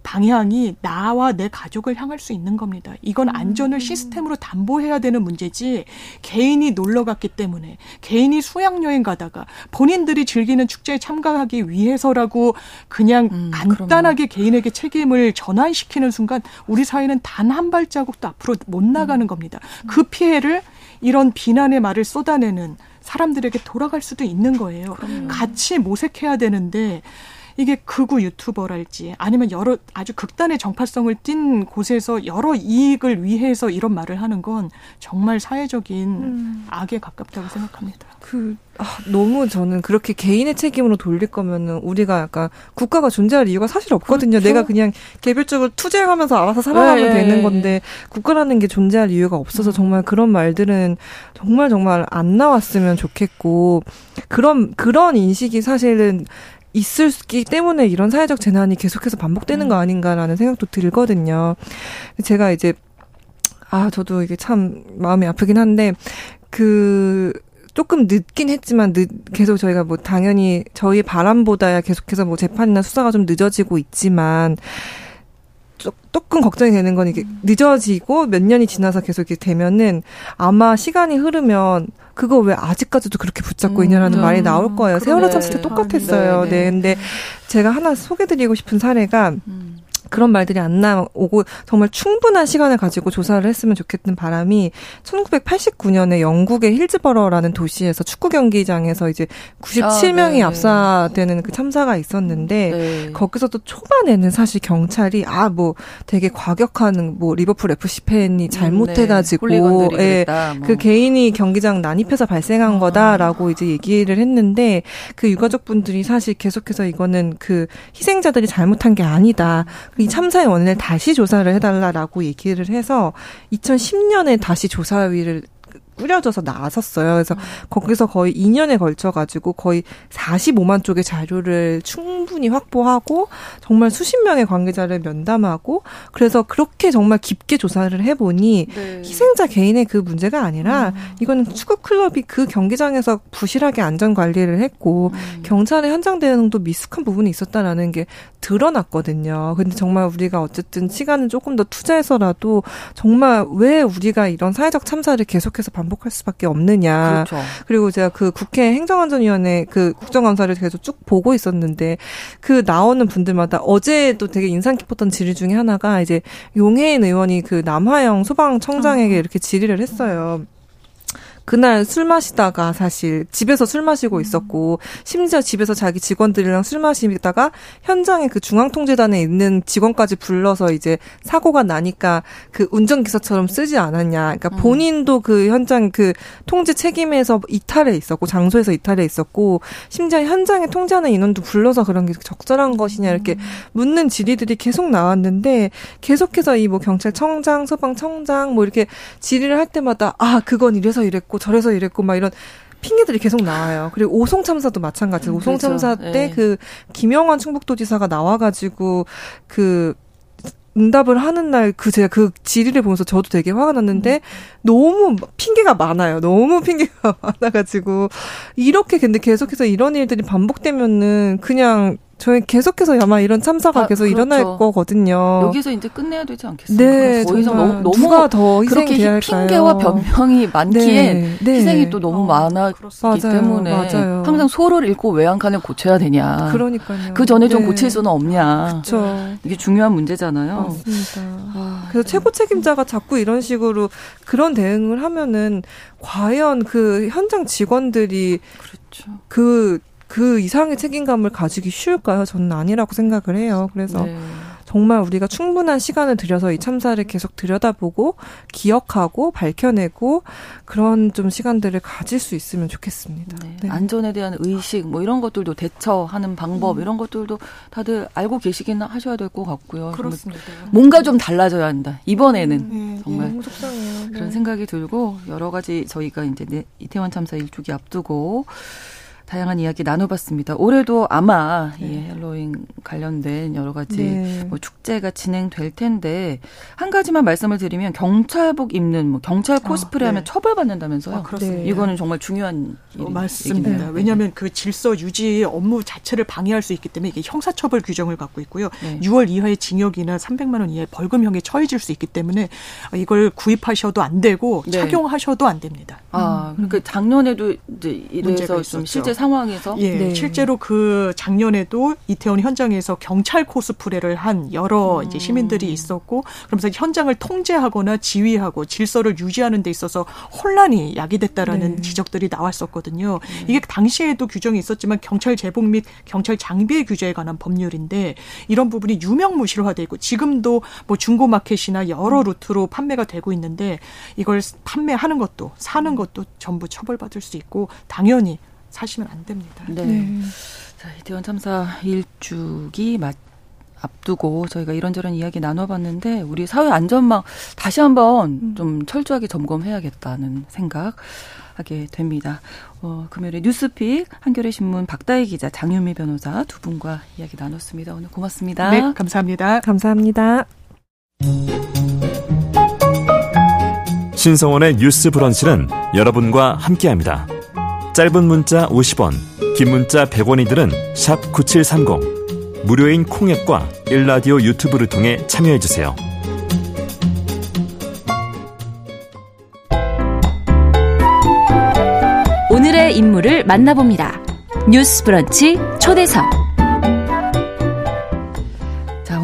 방향이 나와 내 가족을 향할 수 있는 겁니다. 이건 안전을 음. 시스템으로 담보해야 되는 문제지 개인이 놀러 갔기 때문에 개인이 수양 여행 가다가 본인들이 즐기는 축제에 참가하기 위해서라고 그냥 음, 간단하게 그럼요. 개인에게 책임을 전환시키는 순간 우리 사회는 단 한 발자국도 앞으로 못 나가는 음. 겁니다. 그 피해를 이런 비난의 말을 쏟아내는 사람들에게 돌아갈 수도 있는 거예요. 그럼요. 같이 모색해야 되는데 이게 극우 유튜버랄지 아니면 여러 아주 극단의 정파성을 띈 곳에서 여러 이익을 위해서 이런 말을 하는 건 정말 사회적인 음. 악에 가깝다고 생각합니다. 그 아, 너무 저는 그렇게 개인의 책임으로 돌릴 거면은 우리가 약간 국가가 존재할 이유가 사실 없거든요. 그렇죠? 내가 그냥 개별적으로 투쟁하면서 알아서 살아가면 네. 되는 건데 국가라는 게 존재할 이유가 없어서 음. 정말 그런 말들은 정말 정말 안 나왔으면 좋겠고 그런 그런 인식이 사실은 있을기 때문에 이런 사회적 재난이 계속해서 반복되는 음. 거 아닌가라는 생각도 들거든요. 제가 이제 아 저도 이게 참 마음이 아프긴 한데 그 조금 늦긴 했지만 늦, 계속 저희가 뭐 당연히 저희 바람보다야 계속해서 뭐 재판이나 수사가 좀 늦어지고 있지만 조금 걱정이 되는 건 이게 늦어지고 몇 년이 지나서 계속 이렇게 되면은 아마 시간이 흐르면 그거 왜 아직까지도 그렇게 붙잡고 있냐라는 음, 말이 나올 거예요. 세월호 참사 때 똑같았어요. 네, 네. 네, 근데 제가 하나 소개드리고 싶은 사례가 음. 그런 말들이 안 나오고 정말 충분한 시간을 가지고 조사를 했으면 좋겠는 바람이 1989년에 영국의 힐즈버러라는 도시에서 축구 경기장에서 이제 97명이 아, 압사되는 그 참사가 있었는데 네. 거기서도 초반에는 사실 경찰이 아 뭐 되게 과격한 뭐 리버풀 FC 팬이 음, 잘못해가지고 네. 예, 뭐. 그 개인이 경기장 난입해서 발생한 아. 거다라고 이제 얘기를 했는데 그 유가족분들이 사실 계속해서 이거는 그 희생자들이 잘못한 게 아니다. 이 참사의 원인을 다시 조사를 해달라라고 얘기를 해서 2010년에 다시 조사위를 꾸려져서 나섰어요. 그래서 음. 거기서 거의 2년에 걸쳐 가지고 거의 45만 쪽의 자료를 충분히 확보하고 정말 수십 명의 관계자를 면담하고 그래서 그렇게 정말 깊게 조사를 해보니 네. 희생자 개인의 그 문제가 아니라 음. 이거는 축구 클럽이 그 경기장에서 부실하게 안전 관리를 했고 음. 경찰의 현장 대응도 미숙한 부분이 있었다라는 게 드러났거든요. 근데 정말 우리가 어쨌든 시간을 조금 더 투자해서라도 정말 왜 우리가 이런 사회적 참사를 계속해서 반 복할 수밖에 없느냐. 그렇죠. 그리고 제가 그 국회 행정안전위원회 그 국정감사를 계속 쭉 보고 있었는데 그 나오는 분들마다 어제도 되게 인상 깊었던 질의 중에 하나가 이제 용해인 의원이 그 남화영 소방청장에게 아. 이렇게 질의를 했어요. 그날 술 마시다가 사실 집에서 술 마시고 있었고 심지어 집에서 자기 직원들이랑 술 마시다가 현장에 그 중앙통제단에 있는 직원까지 불러서 이제 사고가 나니까 그 운전기사처럼 쓰지 않았냐. 그러니까 음. 본인도 그 현장 그 통제 책임에서 이탈해 있었고 장소에서 이탈해 있었고 심지어 현장에 통제하는 인원도 불러서 그런 게 적절한 것이냐 이렇게 음. 묻는 질의들이 계속 나왔는데 계속해서 이 뭐 경찰청장, 소방청장 뭐 이렇게 질의를 할 때마다 아 그건 이래서 이랬고 이랬고 저래서 이랬고 막 이런 핑계들이 계속 나와요. 그리고 오송 참사도 마찬가지고 음, 오송 참사 그렇죠. 때그 네. 김영환 충북도지사가 나와가지고 그 응답을 하는 날 그 제가 그 질의를 보면서 저도 되게 화가 났는데 음. 너무 핑계가 많아요. 너무 핑계가 많아가지고 이렇게 근데 계속해서 이런 일들이 반복되면은 그냥 저희 계속해서 아마 이런 참사가 아, 계속 그렇죠. 일어날 거거든요. 여기서 이제 끝내야 되지 않겠어요? 네, 더 이상 너무, 너무 누가 더 그렇게 핑계와 변명이 많기에 네, 네. 희생이 또 너무 어, 많았기 맞아요, 때문에 맞아요. 항상 소를 한 칸을 고쳐야 되냐. 그러니까요. 그 전에 좀 네. 고칠 수는 없냐. 그렇죠. 이게 중요한 문제잖아요. 맞습니다. 아, 그래서 최고 책임자가 자꾸 이런 식으로 그런 대응을 하면은 과연 그 현장 직원들이 그렇죠. 그 그 이상의 책임감을 가지기 쉬울까요? 저는 아니라고 생각을 해요. 그래서 네. 정말 우리가 충분한 시간을 들여서 이 참사를 계속 들여다보고 기억하고 밝혀내고 그런 좀 시간들을 가질 수 있으면 좋겠습니다. 네. 네. 안전에 대한 의식 뭐 이런 것들도 대처하는 방법 음. 이런 것들도 다들 알고 계시긴 하셔야 될 것 같고요. 그렇습니다. 뭔가 좀 달라져야 한다. 이번에는 음, 정말 너무 속상해요. 그런 네. 생각이 들고 여러 가지 저희가 이제 이태원 참사 일주기 앞두고 다양한 이야기 나눠봤습니다. 올해도 아마 네. 이 헬로윈 관련된 여러 가지 네. 뭐 축제가 진행될 텐데 한 가지만 말씀을 드리면 경찰복 입는 뭐 경찰 아, 코스프레하면 아, 네. 처벌받는다면서요. 아, 그렇습니다. 이거는 정말 중요한 어, 맞습니다. 왜냐하면 그 질서 유지 업무 자체를 방해할 수 있기 때문에 이게 형사처벌 규정을 갖고 있고요. 네. 6월 이하의 징역이나 300만 원 이하의 벌금형에 처해질 수 있기 때문에 이걸 구입하셔도 안 되고 네. 착용하셔도 안 됩니다. 아, 그러니까 작년에도 이제 이래서 좀 실제 상황에서 예, 네. 실제로 그 작년에도 이태원 현장에서 경찰 코스프레를 한 여러 음. 이제 시민들이 있었고 그러면서 현장을 통제하거나 지휘하고 질서를 유지하는 데 있어서 혼란이 야기됐다라는 네. 지적들이 나왔었거든요. 네. 이게 당시에도 규정이 있었지만 경찰 제복 및 경찰 장비의 규제에 관한 법률인데 이런 부분이 유명무실화돼 있고 지금도 뭐 중고 마켓이나 여러 루트로 판매가 되고 있는데 이걸 판매하는 것도 사는 것도 전부 처벌받을 수 있고 당연히 사시면 안 됩니다. 네. 네. 자, 이태원 참사 일주기 맞 앞두고 저희가 이런저런 이야기 나눠봤는데 우리 사회 안전망 다시 한번 음. 좀 철저하게 점검해야겠다는 생각. 하게 됩니다. 어, 금요일에 뉴스픽 한겨레 신문 박다희 기자 장윤미 변호사 두 분과 이야기 나눴습니다. 오늘 고맙습니다. 네, 감사합니다. 감사합니다. 신성원의 뉴스 브런치는 여러분과 함께합니다. 짧은 문자 50원, 긴 문자 100원이들은 9730. 무료인 콩앱과 일라디오 유튜브를 통해 참여해주세요. 오늘의 인물을 만나봅니다. 뉴스 브런치 초대석.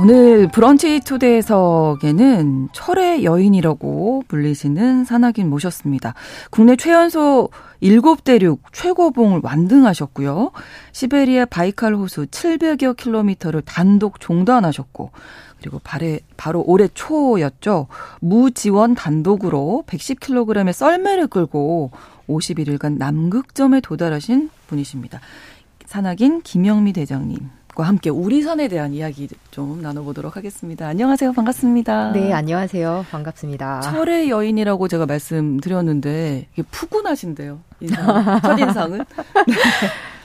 자, 오늘 브런치 초대석에는 철의 여인이라고 불리시는 산악인 모셨습니다. 국내 최연소 7대륙 최고봉을 완등하셨고요. 시베리아 바이칼 호수 700여 킬로미터를 단독 종단하셨고 그리고 바로, 바로 올해 초였죠. 무지원 단독으로 110kg의 썰매를 끌고 51일간 남극점에 도달하신 분이십니다. 산악인 김영미 대장님 과 함께 우리 산에 대한 이야기 좀 나눠보도록 하겠습니다. 안녕하세요. 반갑습니다. 네, 안녕하세요. 반갑습니다. 철의 여인이라고 제가 말씀드렸는데 이게 푸근하신데요. 인상, 첫인상은.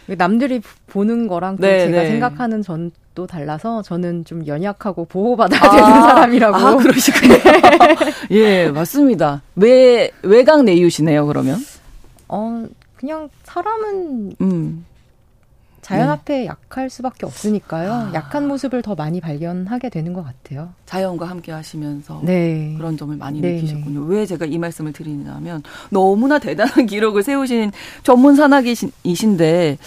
네. 남들이 보는 거랑 네, 제가 네. 생각하는 전 또 달라서 저는 좀 연약하고 보호받아야 아, 되는 사람이라고. 아, 그러시군요. 예, 맞습니다. 외, 외강 내유시네요, 그러면. 어, 그냥 사람은 음. 자연 네. 앞에 약할 수밖에 없으니까요. 아. 약한 모습을 더 많이 발견하게 되는 것 같아요. 자연과 함께 하시면서 네. 그런 점을 많이 네. 느끼셨군요. 왜 제가 이 말씀을 드리냐면 너무나 대단한 기록을 세우신 전문 산악이신데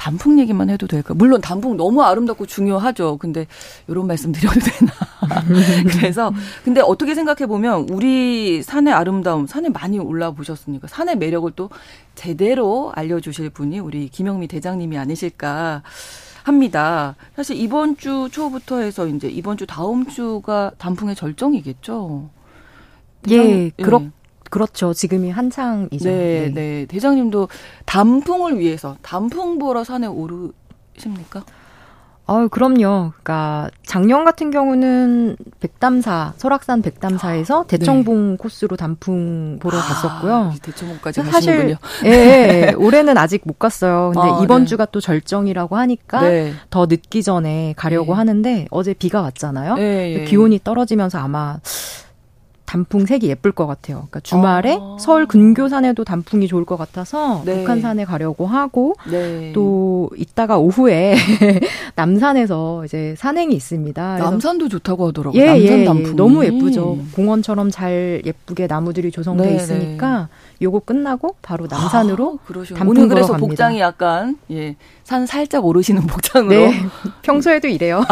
단풍 얘기만 해도 될까? 물론 단풍 너무 아름답고 중요하죠. 근데 이런 말씀 드려도 되나? 그래서 근데 어떻게 생각해 보면 우리 산의 아름다움, 산에 많이 올라 보셨으니까 산의 매력을 또 제대로 알려주실 분이 우리 김영미 대장님이 아니실까. 합니다. 사실 이번 주 초부터 해서 이제 이번 주 다음 주가 단풍의 절정이겠죠. 예, 그렇 예. 그렇죠. 지금이 한창이죠. 네, 네, 네. 대장님도 단풍을 위해서 단풍 보러 산에 오르십니까? 아, 그럼요. 그러니까 작년 같은 경우는 백담사 설악산 백담사에서 아, 대청봉 네. 코스로 단풍 보러 아, 갔었고요. 대청봉까지 가시는군요. 예, 예, 올해는 아직 못 갔어요. 근데 아, 이번 네. 주가 또 절정이라고 하니까 네. 더 늦기 전에 가려고 네. 하는데 어제 비가 왔잖아요. 네, 예. 기온이 떨어지면서 아마 단풍 색이 예쁠 것 같아요. 그러니까 주말에 아. 서울 근교산에도 단풍이 좋을 것 같아서 네. 북한산에 가려고 하고 네. 또 이따가 오후에 남산에서 이제 산행이 있습니다. 남산도 좋다고 하더라고요. 예, 남산 예, 예. 단풍 너무 예쁘죠. 공원처럼 잘 예쁘게 나무들이 조성돼 네, 있으니까 네. 요거 끝나고 바로 남산으로 아, 단풍 오늘 그래서 갑니다. 복장이 약간 예, 산 살짝 오르시는 복장으로. 네. 평소에도 이래요.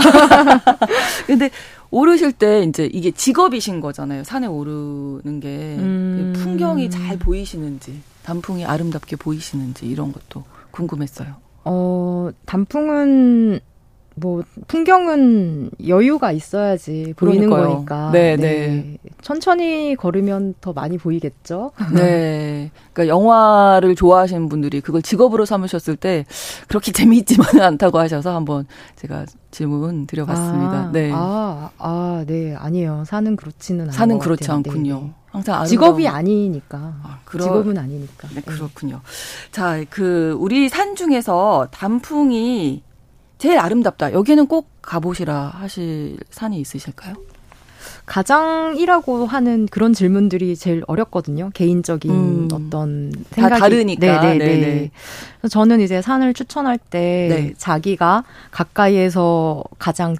근데 오르실 때 이제 이게 직업이신 거잖아요. 산에 오르는 게 음. 풍경이 잘 보이시는지, 단풍이 아름답게 보이시는지 이런 것도 궁금했어요. 어, 단풍은 뭐 풍경은 여유가 있어야지 보이는 그러니까요. 거니까. 네, 네, 네. 천천히 걸으면 더 많이 보이겠죠. 네. 그러니까 영화를 좋아하시는 분들이 그걸 직업으로 삼으셨을 때 그렇게 재미있지만은 않다고 하셔서 한번 제가 질문 드려봤습니다. 아, 네. 아, 아, 네. 아니에요. 사는 그렇지는 않아요. 사는 그렇지 같아요. 않군요. 네, 네. 항상 아름다운... 직업이 아니니까. 아, 그러... 직업은 아니니까. 네, 그렇군요. 자, 그 우리 산 중에서 단풍이 제일 아름답다. 여기는 꼭 가보시라 하실 산이 있으실까요? 가장이라고 하는 그런 질문들이 제일 어렵거든요. 개인적인 음, 어떤 생각이 다 다르니까. 네네네. 네네. 저는 이제 산을 추천할 때 네. 자기가 가까이에서 가장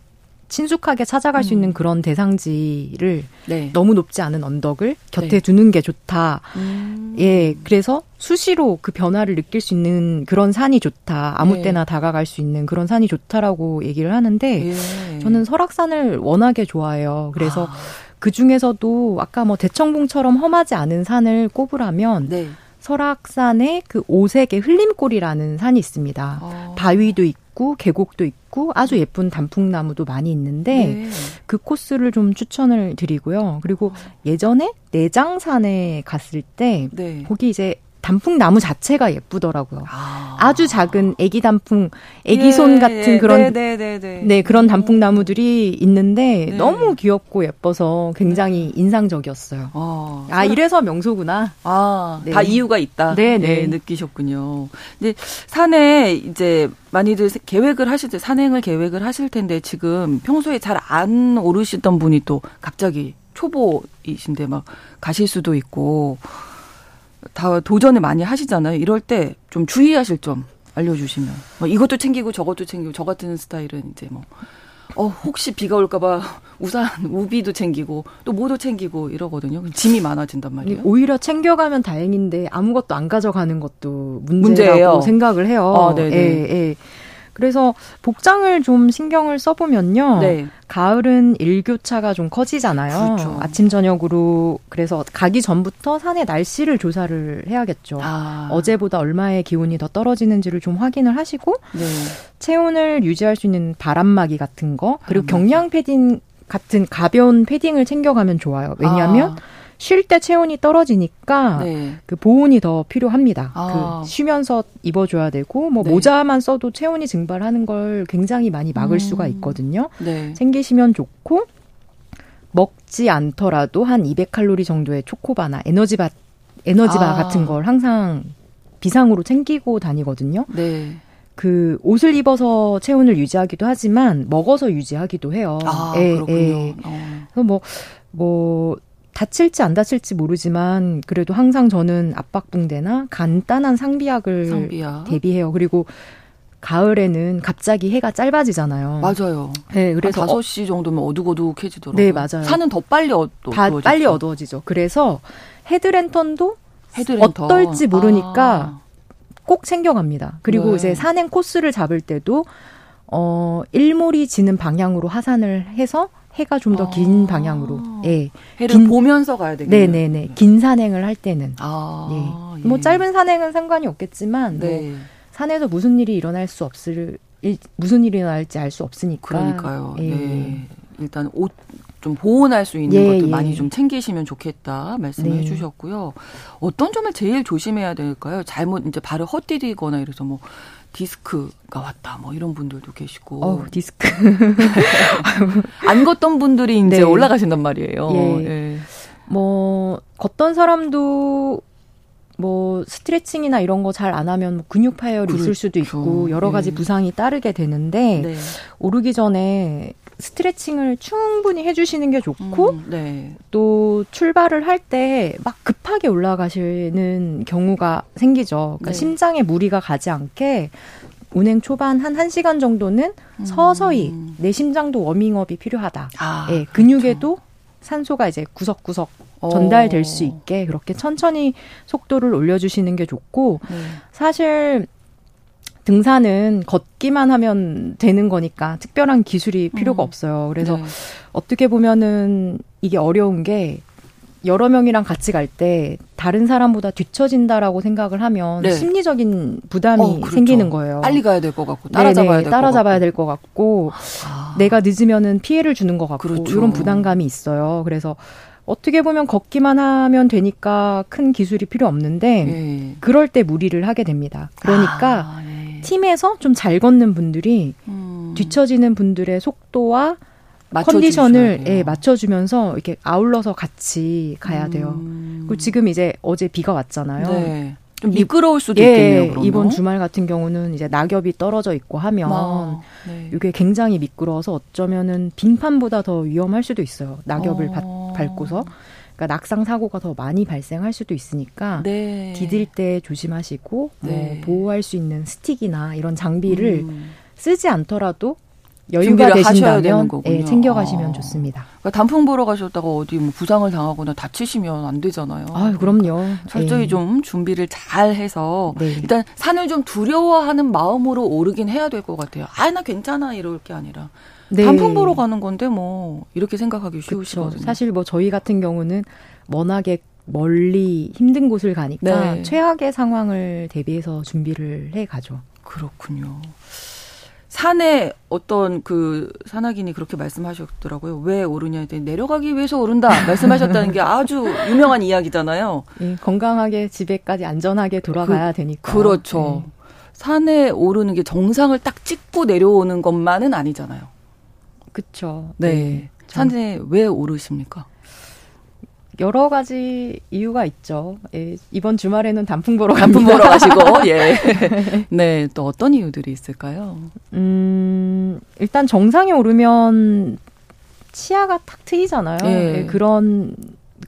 친숙하게 찾아갈 음. 수 있는 그런 대상지를 네. 너무 높지 않은 언덕을 곁에 네. 두는 게 좋다. 음. 예, 그래서 수시로 그 변화를 느낄 수 있는 그런 산이 좋다. 아무 네. 때나 다가갈 수 있는 그런 산이 좋다라고 얘기를 하는데 예. 저는 설악산을 워낙에 좋아해요. 그래서 아. 그 중에서도 아까 뭐 대청봉처럼 험하지 않은 산을 꼽으라면 네. 설악산의 그 오색의 흘림골이라는 산이 있습니다. 아. 바위도 있고 계곡도 있고 아주 예쁜 단풍나무도 많이 있는데 네. 그 코스를 좀 추천을 드리고요. 그리고 아. 예전에 내장산에 갔을 때 네. 거기 이제 단풍 나무 자체가 예쁘더라고요. 아. 주 작은 애기 단풍, 애기 손 예, 같은 예, 그런 네, 네, 네, 네, 그런 단풍 나무들이 있는데 네. 너무 귀엽고 예뻐서 굉장히 인상적이었어요. 아, 아 이래서 명소구나. 아, 네. 다 이유가 있다. 네, 네, 느끼셨군요. 근데 산에 이제 많이들 계획을 하실 때 산행을 계획을 하실 텐데 지금 평소에 잘 안 오르시던 분이 또 갑자기 초보이신데 막 가실 수도 있고 다 도전을 많이 하시잖아요. 이럴 때 좀 주의하실 점 알려주시면. 뭐 이것도 챙기고 저것도 챙기고 저 같은 스타일은 이제 뭐. 어, 혹시 비가 올까봐 우산, 우비도 챙기고 또 뭐도 챙기고 이러거든요. 짐이 많아진단 말이에요. 오히려 챙겨가면 다행인데 아무것도 안 가져가는 것도 문제라고 문제예요. 생각을 해요. 아, 네 네. 그래서 복장을 좀 신경을 써보면요. 네. 가을은 일교차가 좀 커지잖아요. 그렇죠. 아침 저녁으로 그래서 가기 전부터 산의 날씨를 조사를 해야겠죠. 아. 어제보다 얼마의 기온이 더 떨어지는지를 좀 확인을 하시고 네. 체온을 유지할 수 있는 바람막이 같은 거 그리고 경량 패딩 같은 가벼운 패딩을 챙겨가면 좋아요. 왜냐하면 아. 쉴 때 체온이 떨어지니까 네. 그 보온이 더 필요합니다. 아. 그 쉬면서 입어줘야 되고 뭐 네. 모자만 써도 체온이 증발하는 걸 굉장히 많이 막을 음. 수가 있거든요. 네. 챙기시면 좋고 먹지 않더라도 한 200칼로리 정도의 초코바나 에너지바 에너지바 아. 같은 걸 항상 비상으로 챙기고 다니거든요. 네. 그 옷을 입어서 체온을 유지하기도 하지만 먹어서 유지하기도 해요. 아, 예, 그렇군요. 예. 어. 그래서 뭐, 뭐, 다칠지 안 다칠지 모르지만 그래도 항상 저는 압박붕대나 간단한 상비약을 상비약. 대비해요. 그리고 가을에는 갑자기 해가 짧아지잖아요. 맞아요. 네, 그래서 5시 정도면 어둑어둑해지더라고요. 네, 맞아요. 산은 더 빨리 어두워지죠. 빨리 어두워지죠. 그래서 헤드랜턴도 헤드랜턴. 어떨지 모르니까 아. 꼭 챙겨갑니다. 그리고 네. 이제 산행 코스를 잡을 때도 어 일몰이 지는 방향으로 하산을 해서 해가 좀 더긴 아. 방향으로 예. 해를 긴, 보면서 가야 되겠네요. 네, 네, 네. 긴 산행을 할 때는 아. 예. 뭐 예. 짧은 산행은 상관이 없겠지만 뭐 네. 뭐 산에서 무슨 일이 일어날 수 없을 일, 무슨 일이 일어날지 알 수 없으니까 그러니까요. 예. 네. 일단 옷 좀 보온할 수 있는 예, 것도 예. 많이 좀 챙기시면 좋겠다 말씀해 네. 주셨고요. 어떤 점을 제일 조심해야 될까요? 잘못 이제 발을 헛디디거나 이래서 뭐 디스크가 왔다 뭐 이런 분들도 계시고 어, 디스크 안 걷던 분들이 이제 네. 올라가신단 말이에요. 예. 예. 뭐 걷던 사람도 뭐 스트레칭이나 이런 거 잘 안 하면 뭐 근육 파열이 그렇죠. 있을 수도 있고 여러 가지 예. 부상이 따르게 되는데 네. 오르기 전에 스트레칭을 충분히 해주시는 게 좋고 음, 네. 또 출발을 할 때 막 급하게 올라가시는 경우가 생기죠. 그러니까 네. 심장에 무리가 가지 않게 운행 초반 한 1시간 정도는 음. 서서히 내 심장도 워밍업이 필요하다. 아, 예, 근육에도 그렇죠. 산소가 이제 구석구석 어. 전달될 수 있게 그렇게 천천히 속도를 올려주시는 게 좋고 네. 사실 등산은 걷기만 하면 되는 거니까 특별한 기술이 필요가 음. 없어요. 그래서 네. 어떻게 보면은 이게 어려운 게 여러 명이랑 같이 갈 때 다른 사람보다 뒤처진다라고 생각을 하면 네. 심리적인 부담이 어, 그렇죠. 생기는 거예요. 빨리 가야 될 것 같고 따라잡아야 될 따라잡아야 될 것 같고 아. 내가 늦으면은 피해를 주는 것 같고 그렇죠. 이런 부담감이 있어요. 그래서 어떻게 보면 걷기만 하면 되니까 큰 기술이 필요 없는데 네. 그럴 때 무리를 하게 됩니다. 그러니까 아, 네. 팀에서 좀 잘 걷는 분들이 음. 뒤처지는 분들의 속도와 컨디션을 예, 맞춰주면서 이렇게 아울러서 같이 가야 돼요. 음. 그리고 지금 이제 어제 비가 왔잖아요. 네. 좀 미끄러울 수도 예, 있겠네요. 그러면. 이번 주말 같은 경우는 이제 낙엽이 떨어져 있고 하면 아, 네. 이게 굉장히 미끄러워서 어쩌면은 빙판보다 더 위험할 수도 있어요. 낙엽을 어. 밟고서. 그러니까 낙상 사고가 더 많이 발생할 수도 있으니까 네. 디딜 때 조심하시고 뭐 네. 뭐 보호할 수 있는 스틱이나 이런 장비를 음. 쓰지 않더라도 여유가 되신다면 예, 챙겨가시면 아. 좋습니다. 그러니까 단풍 보러 가셨다가 어디 뭐 부상을 당하거나 다치시면 안 되잖아요. 아, 그럼요. 철저히 예. 좀 준비를 잘 해서 네. 일단 산을 좀 두려워하는 마음으로 오르긴 해야 될 것 같아요. 아, 나 괜찮아 이럴 게 아니라 네. 단풍 보러 가는 건데 뭐 이렇게 생각하기 쉬우시거든요. 사실 뭐 저희 같은 경우는 워낙에 멀리 힘든 곳을 가니까 네. 최악의 상황을 대비해서 준비를 해 가죠. 그렇군요. 산에 어떤 그 산악인이 그렇게 말씀하셨더라고요. 왜 오르냐 했더니 내려가기 위해서 오른다 말씀하셨다는 게 아주 유명한 이야기잖아요. 예, 건강하게 집에까지 안전하게 돌아가야 그, 되니까. 그렇죠. 네. 산에 오르는 게 정상을 딱 찍고 내려오는 것만은 아니잖아요. 그쵸. 네. 네. 산에 왜 오르십니까? 여러 가지 이유가 있죠. 예, 이번 주말에는 단풍 보러 단풍 보러 가시고 예. 네, 또 어떤 이유들이 있을까요? 음, 일단 정상에 오르면 치아가 탁 트이잖아요. 예. 예, 그런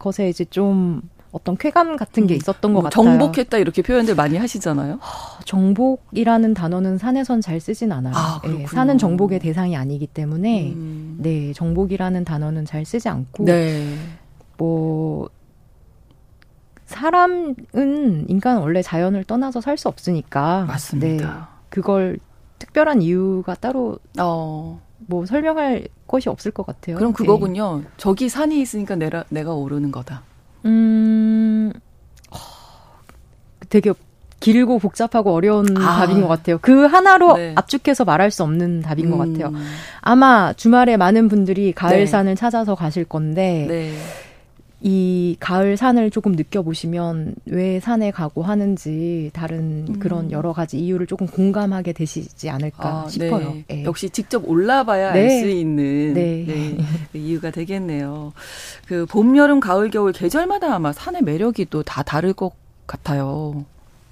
것에 이제 좀 어떤 쾌감 같은 게 음. 있었던 것뭐 같아요. 정복했다 이렇게 표현들 많이 하시잖아요. 정복이라는 단어는 산에선 잘 쓰진 않아요. 아, 네, 산은 정복의 대상이 아니기 때문에 음. 네 정복이라는 단어는 잘 쓰지 않고 네. 뭐 사람은 인간 원래 자연을 떠나서 살 수 없으니까 맞습니다. 네, 그걸 특별한 이유가 따로 어. 뭐 설명할 것이 없을 것 같아요. 그럼 그거군요. 네. 저기 산이 있으니까 내가 내가 오르는 거다. 음, 되게 길고 복잡하고 어려운 아. 답인 것 같아요. 그 하나로 네. 압축해서 말할 수 없는 답인 음. 것 같아요. 아마 주말에 많은 분들이 가을산을 네. 찾아서 가실 건데, 네. 이 가을 산을 조금 느껴보시면 왜 산에 가고 하는지 다른 음. 그런 여러 가지 이유를 조금 공감하게 되시지 않을까 아, 싶어요. 네. 네. 역시 직접 올라봐야 네. 알수 있는 네. 네. 그 이유가 되겠네요. 그 봄, 여름, 가을, 겨울 계절마다 아마 산의 매력이 또 다 다를 것 같아요.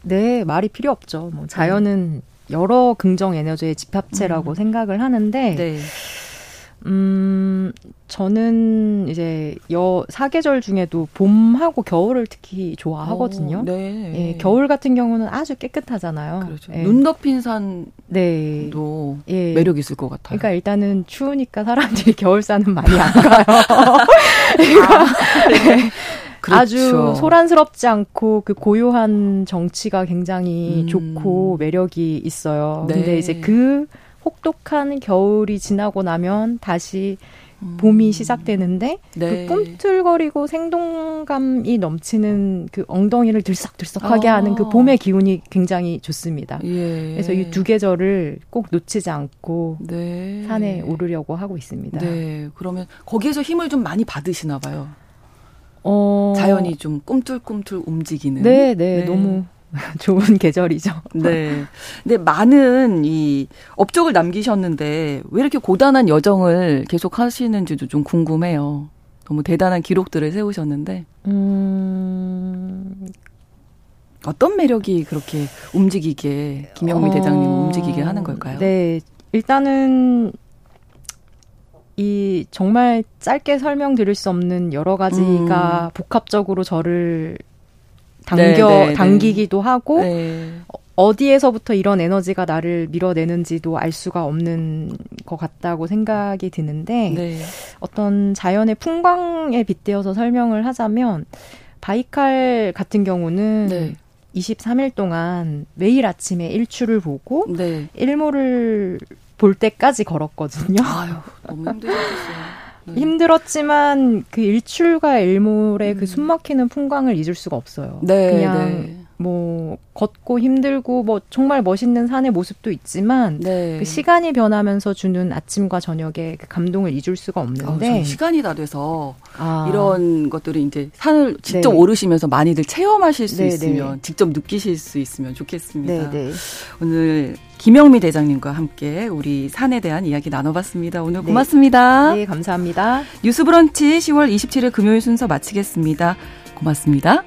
네, 말이 필요 없죠. 뭐 자연은 여러 긍정 에너지의 집합체라고 음. 생각을 하는데 네. 음, 저는 이제 여 사계절 중에도 봄하고 겨울을 특히 좋아하거든요. 오, 네. 예, 겨울 같은 경우는 아주 깨끗하잖아요. 그렇죠. 예. 눈 덮인 산도 네. 예. 매력 있을 것 같아요. 그러니까 일단은 추우니까 사람들이 겨울산은 많이 안 가요. 그러니까 아, 네. 그렇죠. 아주 소란스럽지 않고 그 고요한 정치가 굉장히 음. 좋고 매력이 있어요. 네. 근데 이제 그 혹독한 겨울이 지나고 나면 다시 봄이 음. 시작되는데 그 네. 그 꿈틀거리고 생동감이 넘치는 그 엉덩이를 들썩들썩하게 아. 하는 그 봄의 기운이 굉장히 좋습니다. 예. 그래서 이 두 계절을 꼭 놓치지 않고 네. 산에 오르려고 하고 있습니다. 네. 그러면 거기에서 힘을 좀 많이 받으시나 봐요. 어... 자연이 좀 꿈틀꿈틀 움직이는. 네, 네, 네. 너무 좋은 계절이죠. 네. 근데 많은 이 업적을 남기셨는데 왜 이렇게 고단한 여정을 계속 하시는지도 좀 궁금해요. 너무 대단한 기록들을 세우셨는데. 음. 어떤 매력이 그렇게 움직이게 김영미 어... 대장님 움직이게 하는 걸까요? 네. 일단은 이 정말 짧게 설명드릴 수 없는 여러 가지가 음. 복합적으로 저를 당겨 네, 네, 네. 당기기도 하고 네. 어디에서부터 이런 에너지가 나를 밀어내는지도 알 수가 없는 것 같다고 생각이 드는데 네. 어떤 자연의 풍광에 빗대어서 설명을 하자면 바이칼 같은 경우는 네. 23일 동안 매일 아침에 일출을 보고 네. 일몰을 볼 때까지 걸었거든요. 아유, 너무 힘들었어요. 네. 힘들었지만 그 일출과 일몰의 그 음. 그 숨막히는 풍광을 잊을 수가 없어요. 네, 그냥 네. 뭐 걷고 힘들고 뭐 정말 멋있는 산의 모습도 있지만 네. 그 시간이 변하면서 주는 아침과 저녁의 그 감동을 잊을 수가 없는데 아, 시간이 다 돼서 아. 이런 것들을 이제 산을 직접 네. 오르시면서 많이들 체험하실 수 네, 네. 있으면 직접 느끼실 수 있으면 좋겠습니다. 네, 오늘 김영미 대장님과 함께 우리 산에 대한 이야기 나눠봤습니다. 오늘 고맙습니다. 네, 감사합니다. 뉴스브런치 10월 27일 금요일 순서 마치겠습니다. 고맙습니다.